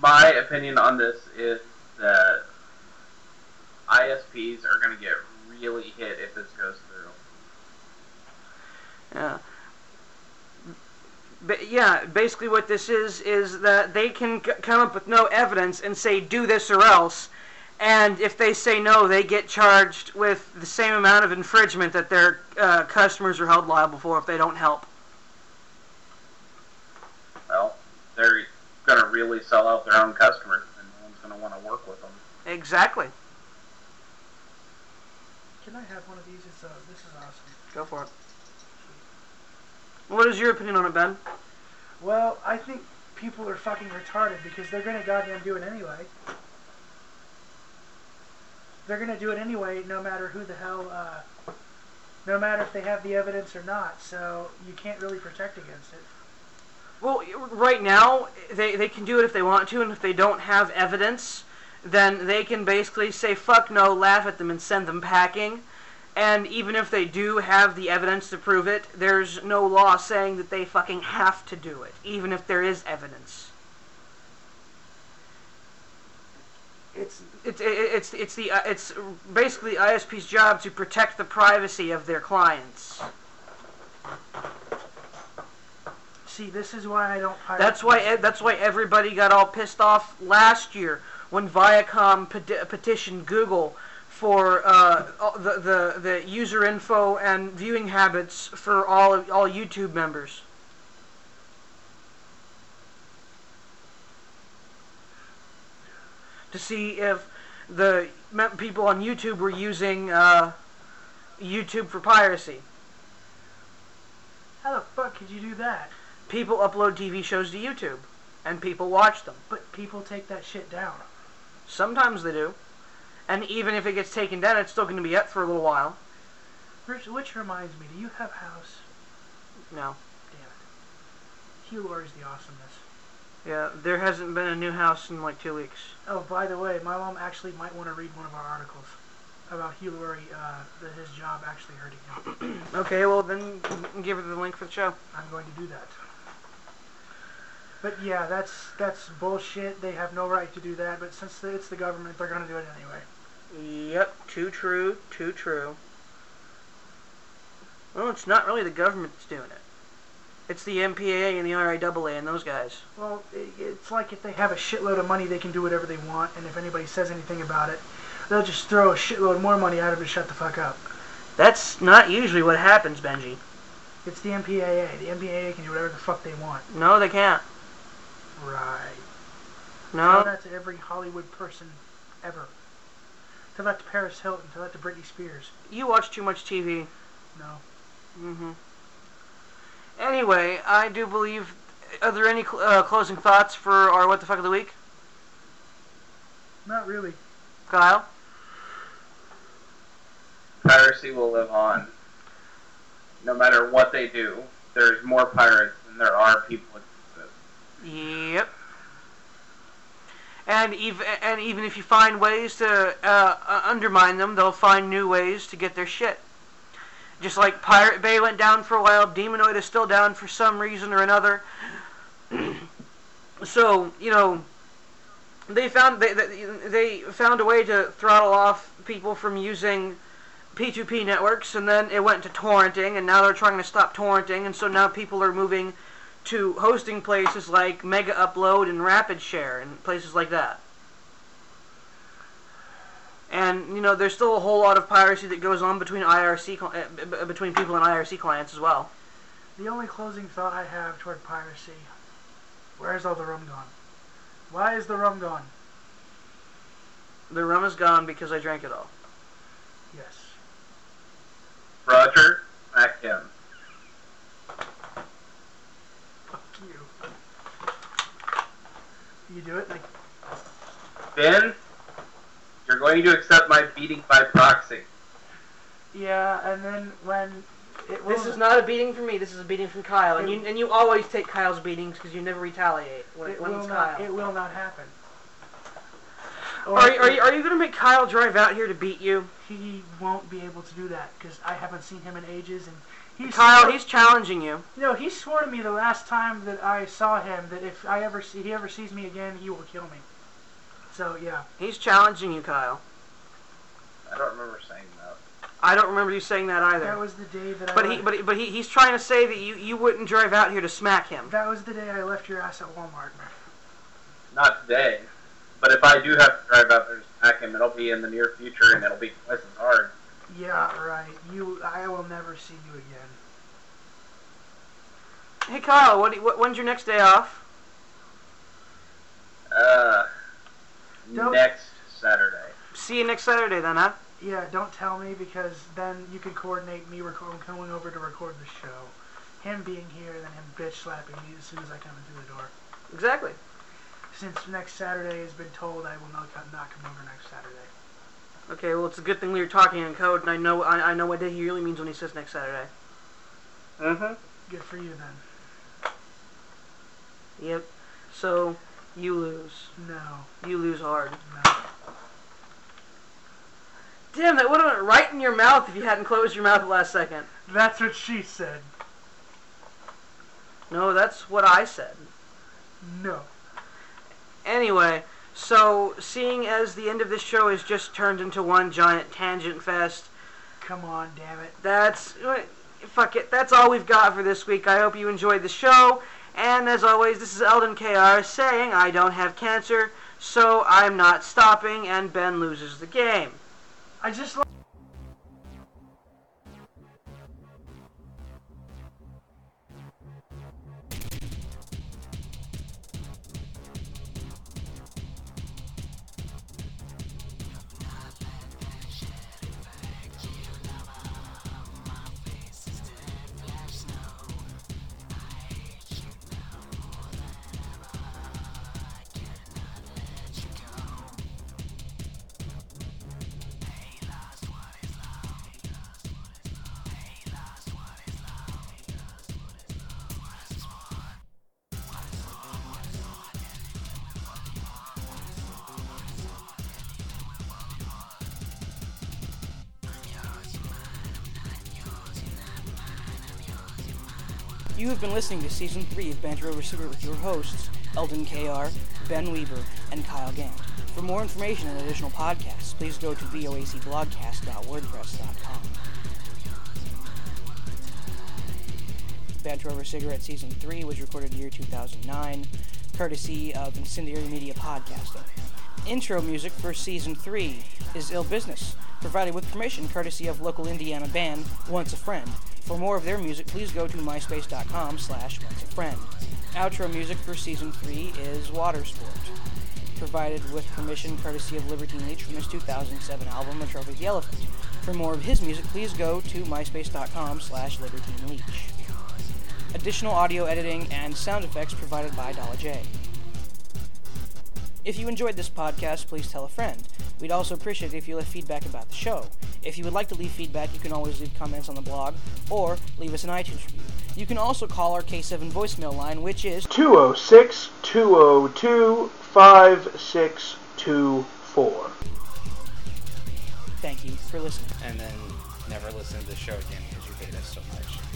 My opinion on this is that ISPs are going to get really hit if this goes through. Yeah. But yeah, basically what this is is that they can c- come up with no evidence and say do this or else, and if they say no, they get charged with the same amount of infringement that their uh, customers are held liable for if they don't help. Well, they're going to really sell out their own customers, and no one's going to want to work with them. Exactly. Can I have one of these? It's, uh, this is awesome. Go for it. What is your opinion on it, Ben? Well, I think people are fucking retarded because they're gonna goddamn do it anyway. They're gonna do it anyway, no matter who the hell, uh, no matter if they have the evidence or not. So you can't really protect against it. Well, right now they they can do it if they want to, and if they don't have evidence, then they can basically say fuck no, laugh at them, and send them packing. And even if they do have the evidence to prove it, there's no law saying that they fucking have to do it, even if there is evidence. It's it's it's it's the uh, it's basically ISP's job to protect the privacy of their clients. See, this is why I don't pirate. That's why that's why everybody got all pissed off last year when Viacom peti- petitioned Google for uh, the, the the user info and viewing habits for all of, all YouTube members. To see if the people on YouTube were using uh, YouTube for piracy. How the fuck could you do that? People upload TV shows to YouTube, and people watch them. But people take that shit down. Sometimes they do. And even if it gets taken down, it's still going to be up for a little while. Which, which reminds me, do you have house? No. Damn it. Hugh Laurie's the awesomeness. Yeah, there hasn't been a new house in like two weeks. Oh, by the way, my mom actually might want to read one of our articles about Hugh Laurie, uh, that his job actually hurting him. Okay, well then give her the link for the show. I'm going to do that. But yeah, that's that's bullshit. They have no right to do that. But since it's the government, they're going to do it anyway. Yep, too true, too true. Well, it's not really the government that's doing it. It's the MPAA and the RIAA and those guys. Well, it's like if they have a shitload of money, they can do whatever they want, and if anybody says anything about it, they'll just throw a shitload more money at them to shut the fuck up. That's not usually what happens, Benji. It's the MPAA. The MPAA can do whatever the fuck they want. No, they can't. Right. No. Tell that to every Hollywood person ever. Tell that to Paris Hilton. Tell that to Britney Spears. You watch too much TV. No. hmm Anyway, I do believe. Are there any cl- uh, closing thoughts for our What the Fuck of the Week? Not really. Kyle? Piracy will live on. No matter what they do, there's more pirates than there are people. Yep. And even and even if you find ways to uh, uh, undermine them, they'll find new ways to get their shit. Just like Pirate Bay went down for a while, Demonoid is still down for some reason or another. so you know, they found they, they found a way to throttle off people from using P2P networks, and then it went to torrenting, and now they're trying to stop torrenting, and so now people are moving to hosting places like Mega Upload and Rapid Share and places like that. And you know, there's still a whole lot of piracy that goes on between IRC cli- uh, b- b- between people and IRC clients as well. The only closing thought I have toward piracy. Where's all the rum gone? Why is the rum gone? The rum is gone because I drank it all. Yes. Roger, back in. Fuck you. You do it like Ben, you're You're going to accept my beating by proxy. Yeah, and then when it This is not a beating from me. This is a beating from Kyle, and you and you always take Kyle's beatings because you never retaliate when, it when will it's not. Kyle. It will not happen. Are, you- are you are you gonna make Kyle drive out here to beat you? He won't be able to do that because I haven't seen him in ages, and he's Kyle, he's challenging you. No, he swore to me the last time that I saw him that if I ever see he ever sees me again, he will kill me. So yeah, He's challenging you, Kyle. I don't remember saying that. I don't remember you saying that either. that was the day that I. but he left- but he, but he, he's trying to say that you you wouldn't drive out here to smack him. that was the day I left your ass at Walmart. Not today. But if I do have to drive out there to smack him, it'll be in the near future and it'll be twice as hard. Yeah, right. You, I will never see you again. Hey Kyle, what, you- what when's your next day off? Uh, Don't- next Saturday. See you next Saturday then, huh? Yeah, don't tell me because then you can coordinate me record, coming over to record the show. Him being here and then him bitch slapping me as soon as I come into the door. Exactly. Since next Saturday has been told, I will not, come- not come over next Saturday. Okay, well it's a good thing we were talking in code, and I know I, I know what day he really means when he says next Saturday. Mm-hmm. Good for you then. Yep. So you lose. No, You lose hard. no. Damn, that would have went right in your mouth if you hadn't closed your mouth the last second. That's what she said. No, that's what I said. No. Anyway, so seeing as the end of this show has just turned into one giant tangent fest, Come on, damn it. that's fuck it. That's all we've got for this week. I hope you enjoyed the show. And as always, this is Eldon KR saying I don't have cancer, so I'm not stopping, and Ben loses the game. I just have been listening to Season 3 of Banter Over Cigarette with your hosts, Eldon KR, Ben Weaver, and Kyle Gant. For more information and additional podcasts, please go to voacblogcast.wordpress.com. Banter Over Cigarette Season 3 was recorded in the year 2009, courtesy of Incendiary Media Podcasting. Intro music for Season 3 is Ill Business, provided with permission courtesy of local Indiana band Once a Friend. For more of their music, please go to myspace.com slash once a friend. Outro music for Season 3 is Water Sport, provided with permission courtesy of Libertine Leach from his 2007 album, A Trophy the Elephant. For more of his music, please go to myspace.com slash Libertine Leach. Additional audio editing and sound effects provided by Dollar J. If you enjoyed this podcast, please tell a friend. We'd also appreciate it if you left feedback about the show. If you would like to leave feedback, you can always leave comments on the blog or leave us an iTunes review. You can also call our K7 voicemail line, which is 206 202 5624. Thank you for listening. And then never listen to the show again because you hate us so much.